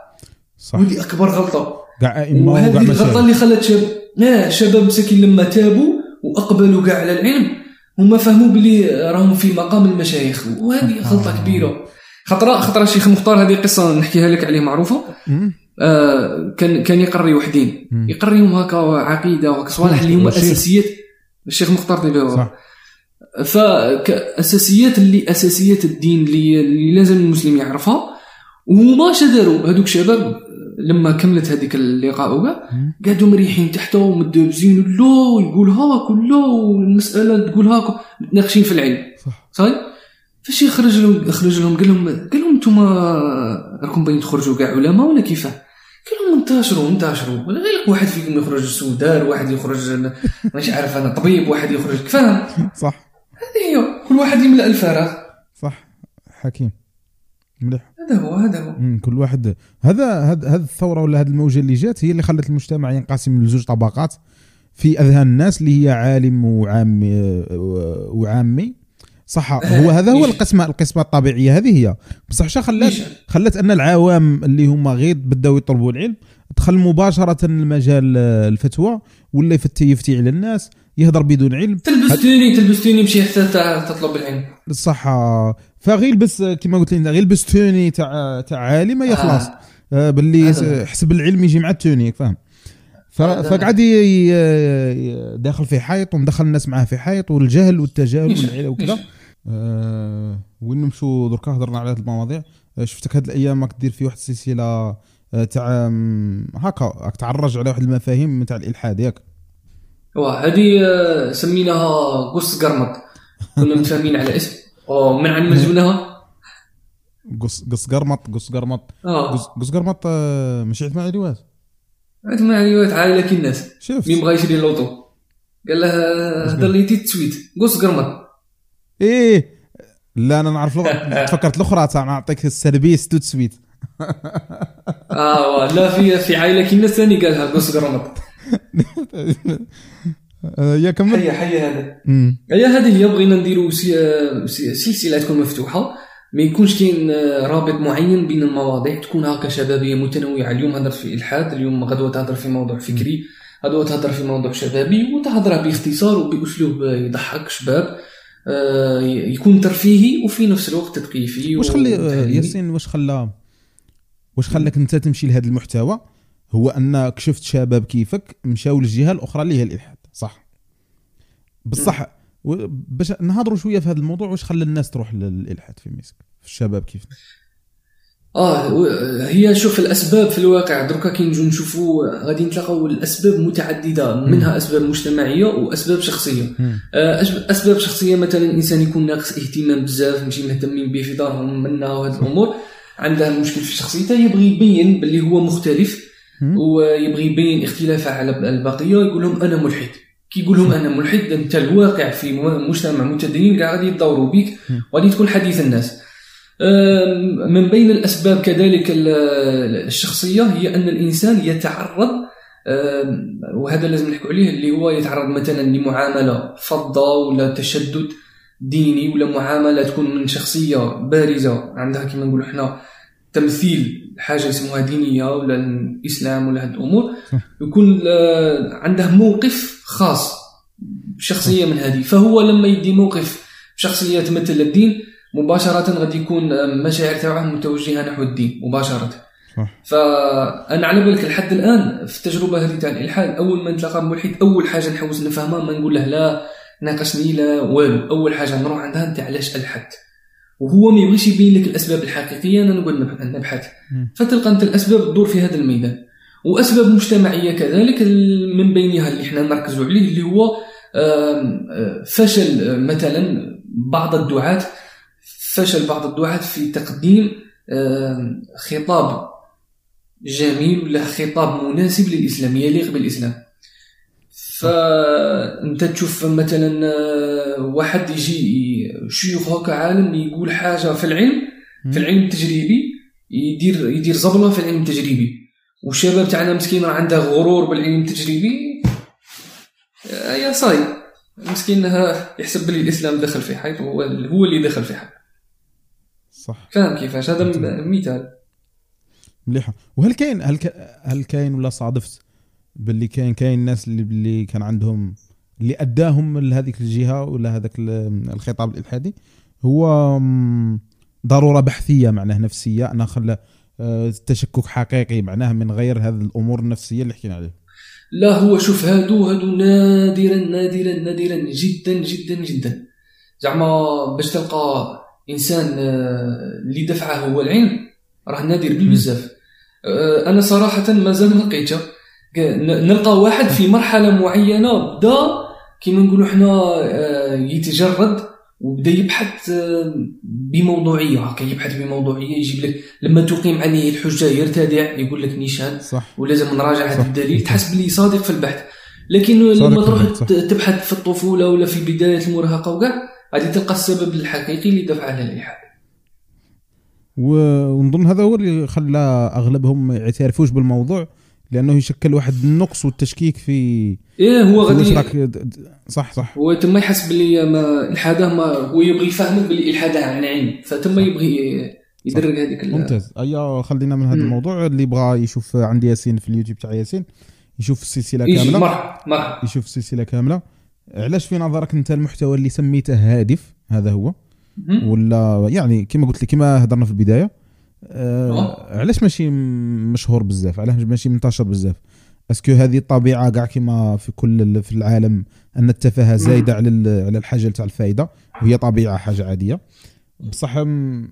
صح. ودي أكبر غلطة. كاع أئمة وهذه الغلطة اللي خلت شاب لا شباب مساكين لما تابوا وأقبلوا كاع على العلم هما فهموا بلي راهم في مقام المشايخ. وهذه غلطة كبيرة. خطره خطرة الشيخ مختار هذه قصة نحكيها لك عليه معروفة. آه كان كان يقري وحدين. يقريهم هكا عقيدة وهكا صوالح اللي هما. اساسيات الشيخ مختار صح. فاساسيات اللي أساسيات الدين اللي, اللي لازم المسلم يعرفها. وهما شداروا هذوك الشباب لما كملت هذيك اللقاء وكاع. قعدوا مريحين تحته ومدابزين لا ويقول هاك ولا والمسألة تقول هاك متناقشين في العلم. صح. صاي فاش يخرج لهم خرج لهم قال لهم قال لهم أنتم راكم باين تخرجوا كاع علماء ولا كيفاه؟ قال لهم انتشروا انتشروا. ولا غير واحد فيكم يخرج سودان واحد يخرج ماشي عارف أنا طبيب واحد يخرج فاهم؟ صح. هذه هي كل واحد يملأ الفراغ. صح. حكيم. مليح. هذا هو هذا هو. مم، كل واحد. هذا هذا هذه الثورة ولا هذه الموجة اللي جات هي اللي خلت المجتمع ينقسم لزوج طبقات. في أذهان الناس اللي هي عالم وعامي وعامي. صح هو هذا هو ليش؟ القسمه القسمة الطبيعية هذه هي بصح شا خلات؟ خلت أن العوام اللي هما غير بداو يطلبوا العلم دخل مباشرة المجال آه، الفتوى ولا يفتي يفتي على الناس يهضر بدون علم تلبس tenue تلبس tenue مشي حتى تطلب العلم الصحة فغير لبس كما قلت لك غير لبس tenue تاع تاع عالم هي خلاص آه. آه باللي. حسب العلم يجي مع ال tenue فاهم. فقعد داخل في حيط ومدخل الناس معاه في حيط والجهل والتجاهل؟ والعلم وكذا وين نمشوا دركا هضرنا على هذه المواضيع. آه شفتك هذه الأيام راك دير في واحد السلسلة آه، تاع هكا راك تعرج على واحد المفاهيم تاع الإلحاد ياك. واه هذه آه، سميناها قص قرمط كنا متفاهمين على اسم. ومن عن مزونها قص قص قرمط قص قرمط. قص قرمط ماشي عند معلومات عاد ما عيوات عائلة كي الناس شفت. مين بغى يشري اللوطو؟ قال له هدر لي تي تسويت قص قرمط. إيه. لا أنا نعرف لغة. (laughs) تفكرت الأخرى تاع نعطيك السربيس توت سويت. آه لا في في عائلة كي الناس ثاني قالها قص قرمط آه، يا كمل. حيا حيا هذا. هي هذه هي بغينا نديروا سلسلة تكون مفتوحة. ما يكونش كاين آه، رابط معين بين المواضيع. تكون هكا شبابية متنوعة. اليوم هضر في إلحاد اليوم غدوة تهضر في موضوع فكري. غدوة تهضر في موضوع شبابي. وتهضر باختصار وبأسلوب يضحك شباب. يكون ترفيهي وفي نفس الوقت تثقيفي واش خلي آه،. ياسين واش خلى واش خلاك انت تمشي لهذا المحتوى؟ هو انك شفت شباب كيفك مشاو للجهة الأخرى اللي هي الإلحاد صح؟ بصح باش نهضروا شوية في هذا الموضوع واش خلى الناس تروح للإلحاد في ميسك؟ في الشباب كيف؟ آه هي شوف الأسباب في الواقع. دركا كي نجو نشوفوا غادي نتلاقاو الأسباب متعددة منها أسباب مجتمعية وأسباب شخصية. آه، أسباب شخصية مثلا الإنسان يكون ناقص اهتمام بزاف ماشي مهتمين به في دارهم منا وهذه الأمور. عنده مشكل في شخصيته يبغي يبين باللي هو مختلف. ويبغي يبين اختلافه على البقية يقول لهم أنا ملحد. كي يقول لهم أنا ملحد أنت الواقع في مجتمع متدين كاع غادي يدوروا بيك. وغادي تكون حديث الناس. من بين الأسباب كذلك ال- الشخصية هي أن الإنسان يتعرض وهذا لازم نحكوا عليه اللي هو يتعرض مثلا لمعاملة فظه ولا تشدد ديني ولا معاملة تكون من شخصية بارزة عندها كما نقولوا إحنا تمثيل حاجة يسموها دينية ولا الإسلام ولا هذه الأمور صح. (laughs) يكون آه، عنده موقف خاص شخصية من هذه فهو لما يدي موقف شخصيه تمثل الدين مباشرة غادي يكون آه، مشاعر تاعه متوجهة نحو الدين مباشرة. صح. فأنا على بالك لحد الآن في التجربة هذه تاع الإلحاد أول ما نتلاقى ملحد أول حاجة نحوس نفهمها ما نقول له لا ناقشني لا والو. أول حاجة نروح عندها انت علاش الحدت وهو ما يبغيش يبين لك الأسباب الحقيقية أنا نقول نبح- نبحث. فتلقى أنت الأسباب تدور في هذا الميدان. وأسباب مجتمعية كذلك من بينها اللي إحنا نركزوا عليه اللي هو آه، فشل آه، مثلا بعض الدعاة فشل بعض الدعاة في تقديم خطاب جميل ولا خطاب مناسب للاسلام يليق بالاسلام فأنت تشوف مثلا آه، واحد يجي شيوخ هكا عالم يقول حاجة في العلم في العلم التجريبي يدير يدير زبلة في العلم التجريبي. والشباب تاعنا مسكين راه عنده غرور بالعلم التجريبي آه، يا صاي مسكين يحسب بلي الإسلام دخل في حيط هو هو اللي دخل في حيط. صح. فاهم كيفاش؟ هذا مثال. مليحة. وهل كاين هل ك... هل كاين ولا صادفت باللي كاين كاين ناس اللي باللي كان عندهم اللي أداهم لهذيك الجهة ولا هذاك ال- الخطاب الإلحادي؟ هو ضرورة بحثية معناه نفسية انها خلى آه، تشكك حقيقي معناه من غير هذه الأمور النفسية اللي حكينا عليها. لا هو شوف هادو هادو نادرا نادرا نادرا جدا جدا جدا. زعما باش تلقى إنسان آه، اللي دفعه هو العلم راه نادر بيه بزاف آه، أنا صراحة مازال ما لقيته ك- ن- نلقى واحد في مرحلة معينة بدا كيما نقولوا حنا آه، يتجرد وبدا يبحث بموضوعية. هكا يبحث بموضوعية يجيب لك لما تقيم عليه الحجه يرتدع يقول لك نيشان صح. ولازم نراجع. هذا الدليل. تحس بلي صادق في البحث. لكن لما تروح تبحث في الطفولة ولا في بداية المراهقة وكاع غادي تلقى السبب الحقيقي اللي دفع على الالحاد و- ونظن هذا هو اللي خلى أغلبهم ما يعترفوش بالموضوع لأنه يشكل واحد النقص والتشكيك في إيه هو غادي صح صح. هو تما يحس بلي ما الحادة ما هو يبغي يفهمك بلي الحادة عن علم فتما يبغي يدرك هذيك ممتاز. أيا خلينا من هذا. الموضوع اللي بغى يشوف عندي ياسين في اليوتيوب تاع ياسين يشوف السلسلة كاملة. مرحبا مرحبا يشوف السلسلة كاملة. علاش في نظرك انت المحتوى اللي سميته هادف؟ هذا هو. ولا يعني كما قلت لك كما هضرنا في البداية آه. علاش ماشي مشهور بزاف؟ علاش ماشي منتشر بزاف؟ est-ce que هذه الطبيعة كاع كما في كل في العالم أن التفاهة زايدة على على الحاجة تاع الفائده وهي طبيعة حاجة عادية. بصح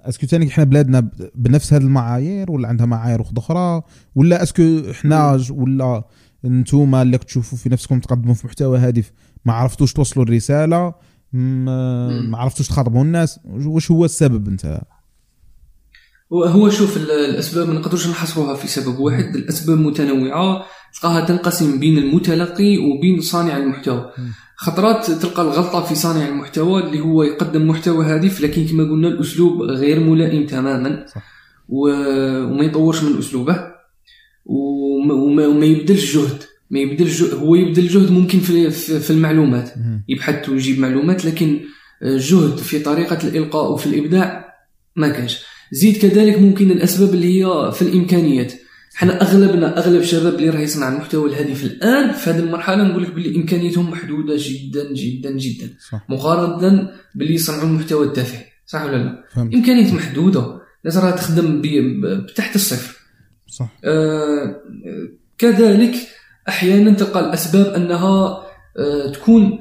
est-ce que ثاني إحنا بلادنا بنفس هذه المعايير ولا عندها معايير أخرى؟ ولا est-ce que إحنا ج- ولا انتوما اللي تشوفوا في نفسكم تقدموا في محتوى هادف ما عرفتوش توصلوا الرسالة ما, ما عرفتوش تخاطبوا الناس. واش هو السبب انت؟ هو- شوف ال- الأسباب ما نقدرش نحصروها في سبب واحد. الأسباب متنوعة تلقاها تنقسم بين المتلقي وبين صانع المحتوى. خطرات تلقى الغلطة في صانع المحتوى اللي هو يقدم محتوى هادف لكن كما قلنا الأسلوب غير ملائم تماما. صح. وما يطورش من أسلوبه. وما يبذلش جهد. ما يبذلش جهد هو يبذل جهد ممكن في في المعلومات. يبحث ويجيب معلومات لكن جهد في طريقة الإلقاء وفي الإبداع ما كانش زيد كذلك ممكن الأسباب اللي هي في الإمكانيات. حنا أغلبنا أغلب الشباب اللي راه يصنع المحتوى الهادف الآن في هذه المرحلة نقول لك باللي إمكانياتهم محدودة جدا جدا جدا. صح. مقارنة باللي يصنعوا المحتوى التافه. صح ولا لا؟ فهمت. إمكانيات محدودة. الناس راه تخدم تحت الصفر. صح. آه، كذلك أحيانا تلقى الأسباب أنها آه، تكون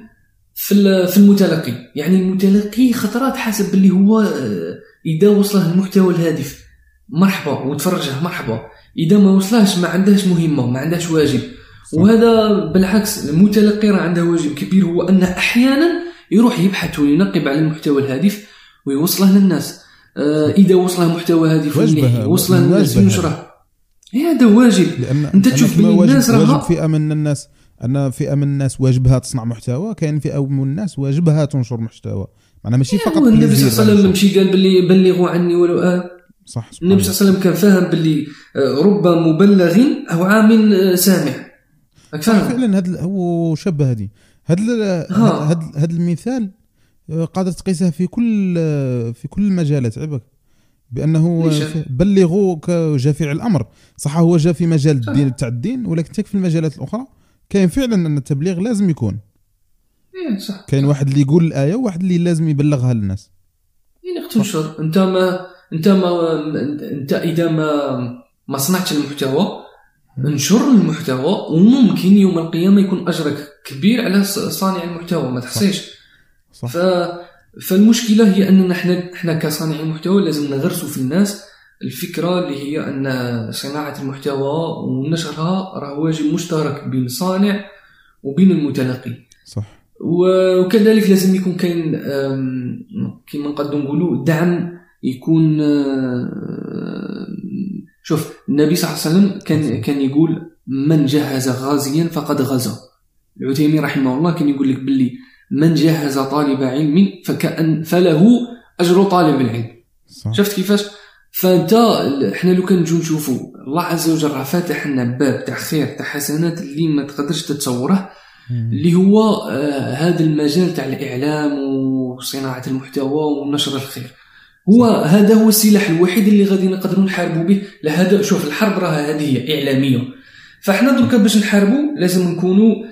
في في المتلقي. يعني المتلقي خطرات حسب اللي هو آه، إذا وصله المحتوى الهادف مرحبا وتفرجه مرحبا. إذا ما وصلهش ما عندهش مهمة ما عندهش واجب. وهذا بالعكس المتلقي راه عنده واجب كبير هو أن أحيانا يروح يبحث وينقب على المحتوى الهادف ويوصله للناس. آه، إذا وصله محتوى هادف من للناس ينشره. هذا واجب. لأن تشوف كما باللي واجب, الناس راها- واجب فئة من الناس. أن فئة من الناس واجبها تصنع محتوى كاين فئة من الناس واجبها تنشر محتوى. معناها ماشي فقط النبي صلى الله عليه وسلم هذا مشي قال باللي بلغوا عني ولو آه. صح النبي صلى الله عليه وسلم كان فاهم باللي آه، رب مبلغ أو عام آه، سامع. راك فاهم؟ فعلا هذا هو شبه هذه هذا. هذا المثال آه، قادر تقيسه في كل في كل المجالات عبك بأنه بلغوا ك- جا فعل الأمر. صح هو جا في مجال. الدين تاع الدين ولكن تك في المجالات الأخرى كاين فعلا أن التبليغ لازم يكون. إيه، صح. كاين واحد اللي يقول الآية وواحد اللي لازم يبلغها للناس. يعني تنشر أنت ما أنت ما أنت إذا ما ما صنعتش المحتوى انشر المحتوى وممكن يوم القيامة يكون أجرك كبير على صانع المحتوى ما تحصيش. صح. ف فالمشكلة هي أننا إحنا إحنا كصانعي محتوى لازم نغرسوا في الناس الفكرة اللي هي أن صناعة المحتوى ونشرها راه واجب مشترك بين الصانع وبين المتلقي. صح. وكذلك لازم يكون كاين آم، كيما نقدروا نقولوا دعم يكون آه، شوف النبي صلى الله عليه وسلم كان كان يقول من جهز غازيا فقد غزا. العثيمين رحمه الله كان يقول لك باللي من جهز طالب علم فكأن فله أجر طالب العلم. صح. شفت كيفاش؟ فأنت إحنا لو كان نجو نشوفوا الله عز وجل راه فاتح لنا باب تاع خير تاع حسنات اللي ما تقدرش تتصوره. اللي هو آه هذا المجال تاع الإعلام وصناعة المحتوى ونشر الخير. هو هذا هو السلاح الوحيد اللي غادي نقدروا نحاربوا به. لهذا شوف الحرب راه هذه هي إعلامية. فاحنا دركا باش نحاربوا لازم نكونوا آه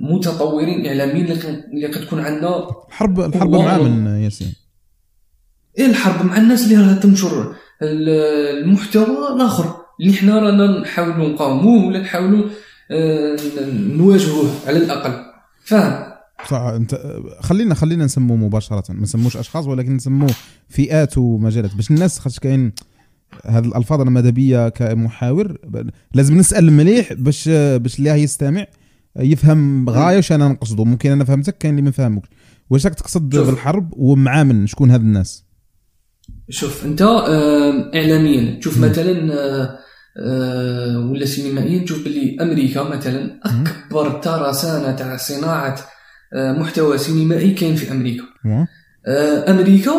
متطورين إعلاميين اللي قد- اللي قد تكون عندنا. الحرب الحرب مع من ياسين؟ إيه الحرب مع الناس اللي راها تنشر ال- المحتوى الآخر. اللي حنا رانا نحاولوا نقاوموه ولا نحاولوا آه، نواجهوه على الأقل. فاهم؟ صح انت خلينا خلينا نسموه مباشرة. ما نسموش أشخاص ولكن نسموه فئات ومجالات. باش الناس خاطر كاين هذه الألفاظ أنا ماذا بيا كمحاور لازم نسأل مليح باش باش اللي يستمع. يفهم غاية واش أنا نقصده. ممكن أنا فهمتك كاين اللي ما فهمكش واش راك تقصد شوف. بالحرب ومع من شكون هاد الناس؟ شوف أنت اعلاميا. تشوف. مثلا ولا سينمائيا تشوف باللي أمريكا مثلا أكبر ترسانه تاع صناعة محتوى سينمائي كاين في أمريكا. أمريكا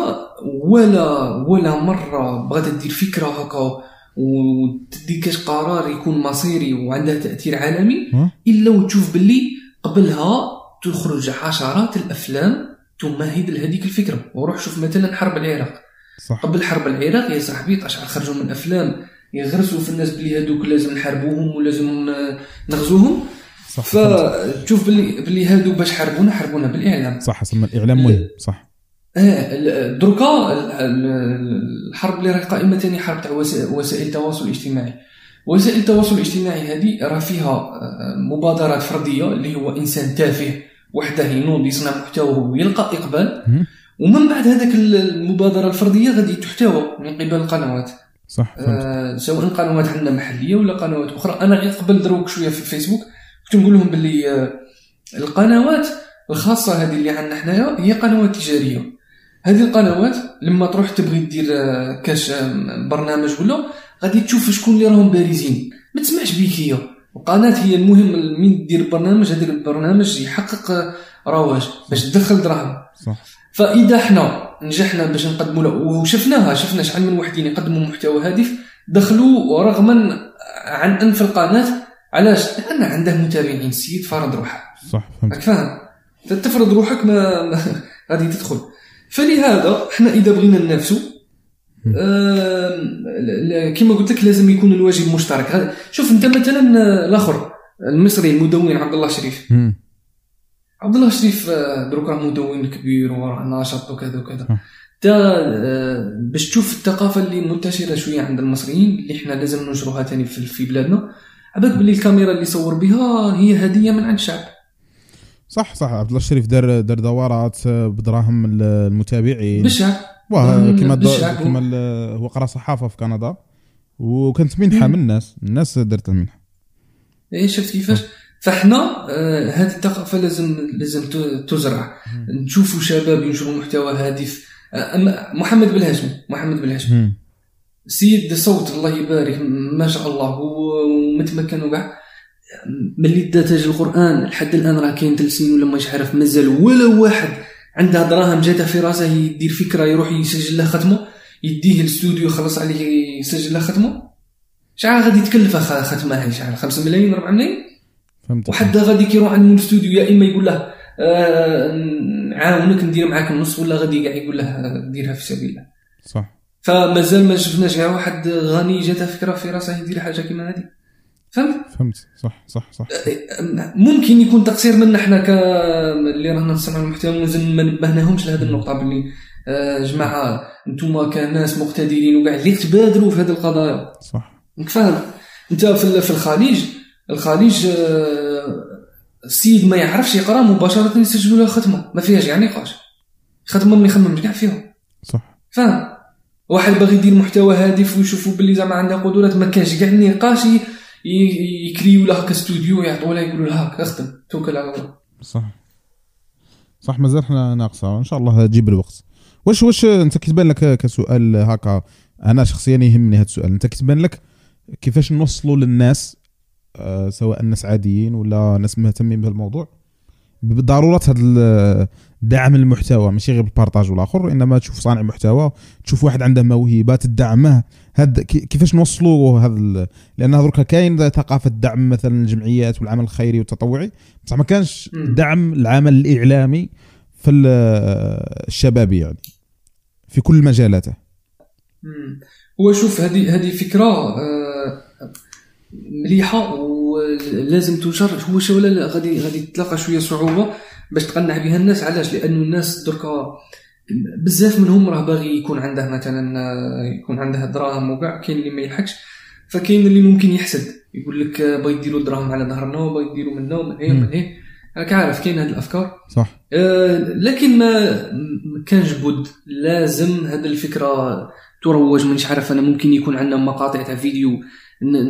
ولا ولا مرة بغات دير فكرة هكا وتدي كاش قرار يكون مصيري وعنده تأثير عالمي إلا وتشوف باللي قبلها تخرج عشرات الأفلام تمهد لهذيك الفكرة. وروح شوف مثلا حرب العراق. صح. قبل حرب العراق يا صاحبي طاش خرجوا من أفلام يغرسوا في الناس بلي هذوك لازم نحاربوهم ولازم نغزوهم. صح. فتشوف باللي باللي هادو باش حاربونا حاربونا بالإعلام. صح سما الاعلام مهم صح. ال- ال- الحرب اللي راهي قائمة ثاني حرب تاع وسائل التواصل الاجتماعي. وسائل التواصل الاجتماعي هذه راه فيها آه، مبادرات فردية اللي هو إنسان تافه وحده ينوض يصنع محتوى ويلقى إقبال. ومن بعد هذاك المبادرة الفردية غادي تحتوى من قبل القنوات صح آه سواء قنوات عندنا محلية ولا قنوات أخرى. أنا غير قبل دروك شوية في الفيسبوك كنت نقول لهم باللي آه القنوات الخاصة هذه اللي عندنا حنايا هي قنوات تجارية. هذه القنوات لما تروح تبغي دير آه، كاش آه، برنامج ولا غادي تشوف شكون اللي راهم بارزين. ما تسمعش بيك هي. القناة هي المهم من دير برنامج هذاك البرنامج يحقق آه، رواج باش تدخل دراهم. صح. فإذا إحنا نجحنا باش نقدموا له وشفناها شفنا شحال من وحدين يقدموا محتوى هادف دخلوا رغما عن أنف القناة. علاش؟ لأن عنده متابعين. السيد فرض روحه صح فهمت. فاهم؟ تفرض روحك ما (laughs) غادي تدخل. فلهذا إحنا إذا بغينا ننافسوا كما قلت لك لازم يكون الواجب مشترك. هذا- شوف أنت مثلا الآخر المصري المدون عبد الله شريف. عبد الله شريف آه، دروك راه مدون كبير وراه ناشط وكذا وكذا. تا آه، باش تشوف الثقافة اللي منتشرة شوية عند المصريين اللي إحنا لازم ننشروها تاني في بلادنا. عباك باللي الكاميرا اللي صور بها هي هدية من عند الشعب صح صح. عبد الله الشريف دار دار دورات آه، بدراهم ال- المتابعين. بالشعب واه. كما ال- هو قرأ صحافة في كندا. وكانت منحة من الناس الناس دارت المنحه إيه شفت كيفاش؟ فاحنا آه هذه الثقافه لازم لازم تزرع. نشوفوا شباب ينشروا محتوى هادف. آه أما محمد بالهاشمي محمد بالهاشمي. سيد صوت الله يبارك ما شاء الله هو متمكن وكاع. ملي تاج القرآن لحد الآن راه كاين ثلاث سنين ولا مش عارف مازال ولا واحد عنده دراهم جاته في راسه يدير فكرة يروح يسجل له ختمه يديه الاستوديو يخلص عليه يسجل له ختمه. شحال غادي تكلف خ- ختمة هاي؟ شحال 5 ملايين 4 ملايين؟ فهمت وحتى غادي كيروح عند الاستوديو يا إما يقول له آه نعاونك ندير معاك النص ولا غادي كاع يقول له آه، ديرها في سبيل الله. صح. فمازال ما شفناش كاع واحد غني جاته فكرة في راسه يدير حاجة كيما هذه فهمت؟ فهمت صح صح صح. ممكن يكون تقصير منا إحنا ك اللي رانا نصنعوا المحتوى مازال ما نبهناهمش لهذه النقطة باللي آه، جماعة أنتم كناس مقتدرين وكاع اللي تبادروا في هذه القضايا. صح. فاهم انت في ال- في الخليج الخليج آه، السيد ما يعرفش يقرأ مباشرة يسجلوا له ختمة. ما فيهاش يعني نقاش. ختمة ما يخممش كاع فيهم. صح. فاهم واحد باغي يدير محتوى هادف ويشوفوا باللي زعما عنده قدرات ما كانش كاع نقاش ي- ي- يكريو له هكا استوديو يعطوا له يقولوا له هاك اخدم توكل على الله. صح. صح مازال حنا ناقصة ان شاء الله تجيب الوقت. واش واش أنت كتبان لك كسؤال هكا أنا شخصيا يهمني هذا السؤال. أنت كتبان لك كيفاش نوصلوا للناس آه، سواء ناس عاديين ولا ناس مهتمين بهالموضوع بضرورة هذا دعم المحتوى ماشي غير بالبارطاج والآخر إنما تشوف صانع محتوى تشوف واحد عنده موهبه تدعمه هاد كي- كيفاش نوصلوا هذا لأن دركا كاين ثقافه دعم مثلا الجمعيات والعمل الخيري والتطوعي. بصح ما كانش. دعم العمل الإعلامي في ال- الشبابي يعني في كل مجالاته. هو شوف هذه هذه فكرة آه، مليحة ولازم تنشر. هو شو ولا غادي غادي تلاقى شوية صعوبة باش تقنع بها الناس. علاش؟ لأنه الناس دركا بزاف منهم راه باغي يكون عنده مثلا يكون عنده دراهم وكاع كاين اللي ما يلحقش فكاين اللي ممكن يحسد. يقول لك باغي يديروا دراهم على ظهرنا وباغي يديروا منا ومن هنا ومن هنا. راك عارف كاين هذه الأفكار؟ صح. آه، لكن ما كانش بد. لازم هذه الفكرة تروج مانيش عارف أنا ممكن يكون عندنا مقاطع تاع فيديو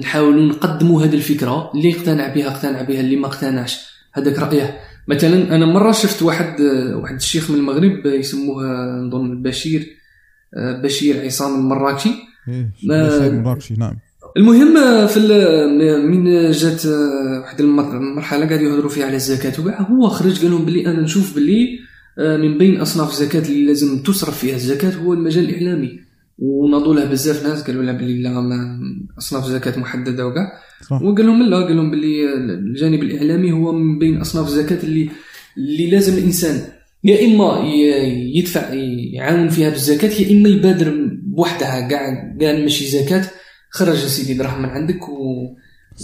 نحاولوا نقدموا هذه الفكرة. اللي اقتنع بها اقتنع بها اللي ما اقتنعش. هذاك رأيه. مثلا أنا مرة شفت واحد واحد الشيخ من المغرب يسموه نظن بشير بشير عصام المراكشي. إيه، ما- بشير مراكشي نعم. المهم في من جات واحد المر- المرحلة قاعد يهضروا فيها على الزكاة. وكاع هو خرج قال لهم بلي أنا نشوف بلي آه، من بين أصناف الزكاة اللي لازم تصرف فيها الزكاة هو المجال الإعلامي. وناضوا له بزاف ناس قالوا له بلي لا ما أصناف زكاة محددة وكاع. وقال لهم لا قال لهم بلي الجانب الإعلامي هو من بين أصناف الزكاه اللي اللي لازم الإنسان يا إما يدفع يعاون فيها بالزكاة يا إما يبادر بوحدها كاع كاع ماشي زكاة. خرج سيدي دراهم من عندك و...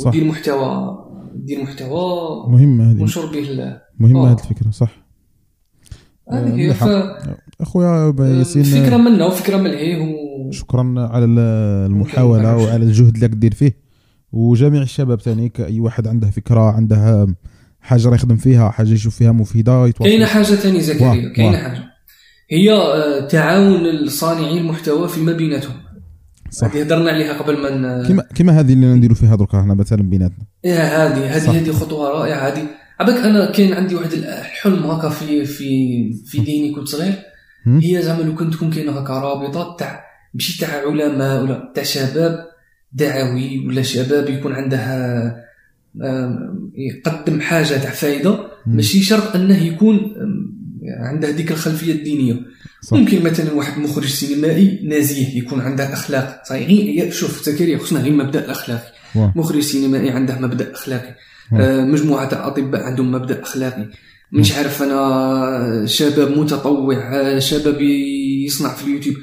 ودير محتوى دير محتوى مهمه هذه. ونشر به مهمه آه. هذه الفكرة صح. هذه هي مليحة. ف... أخويا ياسين فكره منا وفكرة ملهيه و... شكرا على ال- المحاولة. وعلى الجهد اللي كدير فيه. وجميع الشباب ثاني أي واحد عنده فكرة عنده حاجة راه يخدم فيها حاجة يشوف فيها مفيدة يتواصل. كاينة حاجة ثانية زكريا كاينة. حاجة. هي آه، تعاون الصانعي المحتوى فيما بيناتهم. صح. هذه هضرنا عليها قبل ما كما كما هذه اللي نديروا فيها دركا هنا مثلا بيناتنا. إيه هذه. هذه هذه خطوة رائعة هذه. عباك أنا كاين عندي واحد الحلم هكا في في في ذهني كنت صغير؟ هي زعما لو كنت تكون كاينة هكا رابطة تاع ماشي تاع علماء ولا تاع شباب دعوي ولا شباب يكون عندها يقدم حاجة تاع فائده. ماشي شرط أنه يكون عنده هذيك الخلفية الدينية. صح. ممكن مثلا واحد مخرج سينمائي نزيه يكون عنده أخلاق. صحيح شوف زكريا خصنا غير المبدا الاخلاقي واه. مخرج سينمائي عنده مبدأ أخلاقي. آه مجموعة تاع أطباء عندهم مبدأ أخلاقي. مش عارف أنا شباب متطوع آه، شباب يصنع في اليوتيوب.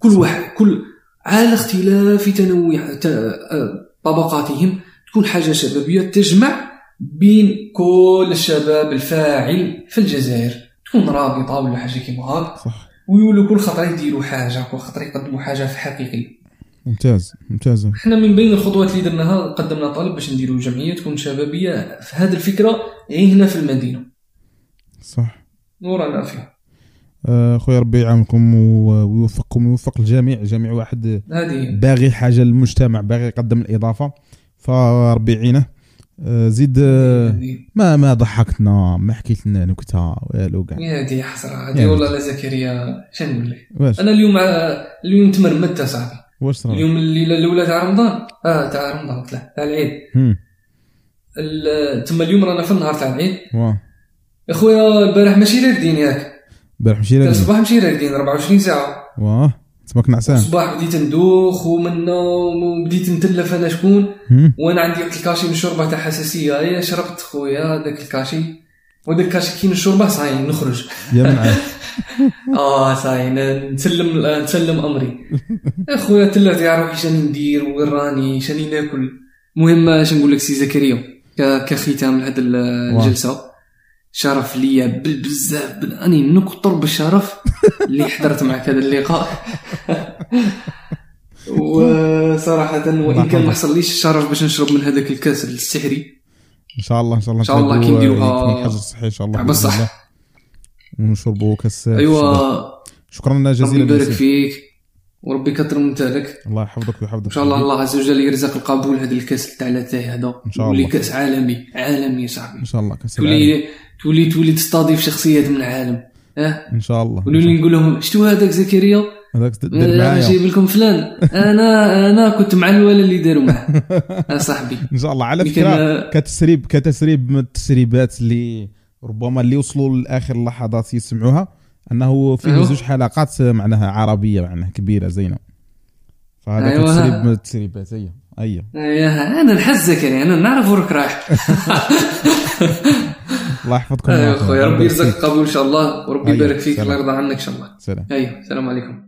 كل واحد كل على اختلاف تنوع آه، طبقاتهم تكون حاجة شبابية تجمع بين كل الشباب الفاعل في الجزائر. تكون رابطة ولا حاجة كيما هاك. صح. ويولوا كل خطرة يديروا حاجة كل خطرة يقدموا حاجة في حقيقيه ممتاز ممتاز. إحنا من بين الخطوات اللي درناها قدمنا طلب باش نديروا جمعية تكون شبابية. في هذه الفكرة غير هنا في المدينة. صح. ورانا فيه آه، خويا ربي يعاونكم ويوفقكم ويوفق الجميع. جميع واحد باغي حاجة للمجتمع باغي يقدم الإضافة. فربي يعينه. آه، زيد آه، ما ما ضحكتنا ما حكيت لنا نكتة والو كاع. يا دي حسرة يا هذه والله لا زكريا شنو نقول لك؟ واش؟ أنا اليوم اليوم تمرمدت صاحبي. واش صرا؟ اليوم الليلة الأولى تاع رمضان. آه تاع رمضان تاع تاع العيد. تما اليوم رانا في النهار تاع العيد. واه يا خويا البارح ماشي راقدين ياك. البارح مشي تاع لك الصباح ماشي راقدين 24 ساعة. واه تماك نعسان الصباح بديت ندوخ ومنا وبديت نتلف أنا شكون. وأنا عندي واحد ال cachet من الشوربة تاع حساسية. هيا شربت خويا هذاك ال cachet. وهذاك ال cachet كي نشربه صاي نخرج. يا من عاد (laughs) آه صاي ن- نسلم نسلم أمري. يا خويا تلات يا روحي شاني ندير؟ وين راني؟ شاني ناكل؟ المهم اش نقول لك سي زكريا كختام لهاد ال- الجلسة. شرف ليا بزاف أني نكثر بالشرف (laughs) اللي حضرت معك هذا اللقاء (laughs) وصراحة وإن كان ما حصليش الشرف باش نشرب من هذاك الكاس السحري إن شاء الله إن شاء الله إن شاء الله كي نديروها- آه، يكون حاجة صحية إن شاء الله بصح. الله. ونشربوا كاس ايوا شكرا جزيلا يبارك ياسين. فيك وربي يكثر من أمثالك الله يحفظك ويحفظك. إن شاء الله الله عز وجل يرزق القبول هذا الكاس تاع لاتاي هذا. إن شاء الله. كاس عالمي عالمي صاحبي. إن شاء الله كاس. تولي تولي تولي تستضيف شخصيات من العالم. آه إن شاء الله. قولوا لي نقول لهم شتو هذاك زكريا? هذاك دير معايا. جايب لكم فلان. (laughs) أنا أنا كنت مع الولا اللي داروا معاه. (laughs) صاحبي. إن شاء الله. على فكرة كتسريب كتسريب من التسريبات اللي ربما اللي وصلوا لآخر اللحظات يسمعوها. أنه فيه أيوه. زوج حلقات معناها عربية معناها كبيرة زينة فهذا أيوه. كتسريب من التسريبات هي يا أنا نحس زكريا أنا نعرف وراك رايح (laughs) الله يحفظكم أيوه ويعافيكم. خويا ربي يرزقك فيك. قبول إن شاء الله وربي أيوه، يبارك فيك سلام. الله يرضى عنك إن شاء الله سلام أيوه السلام عليكم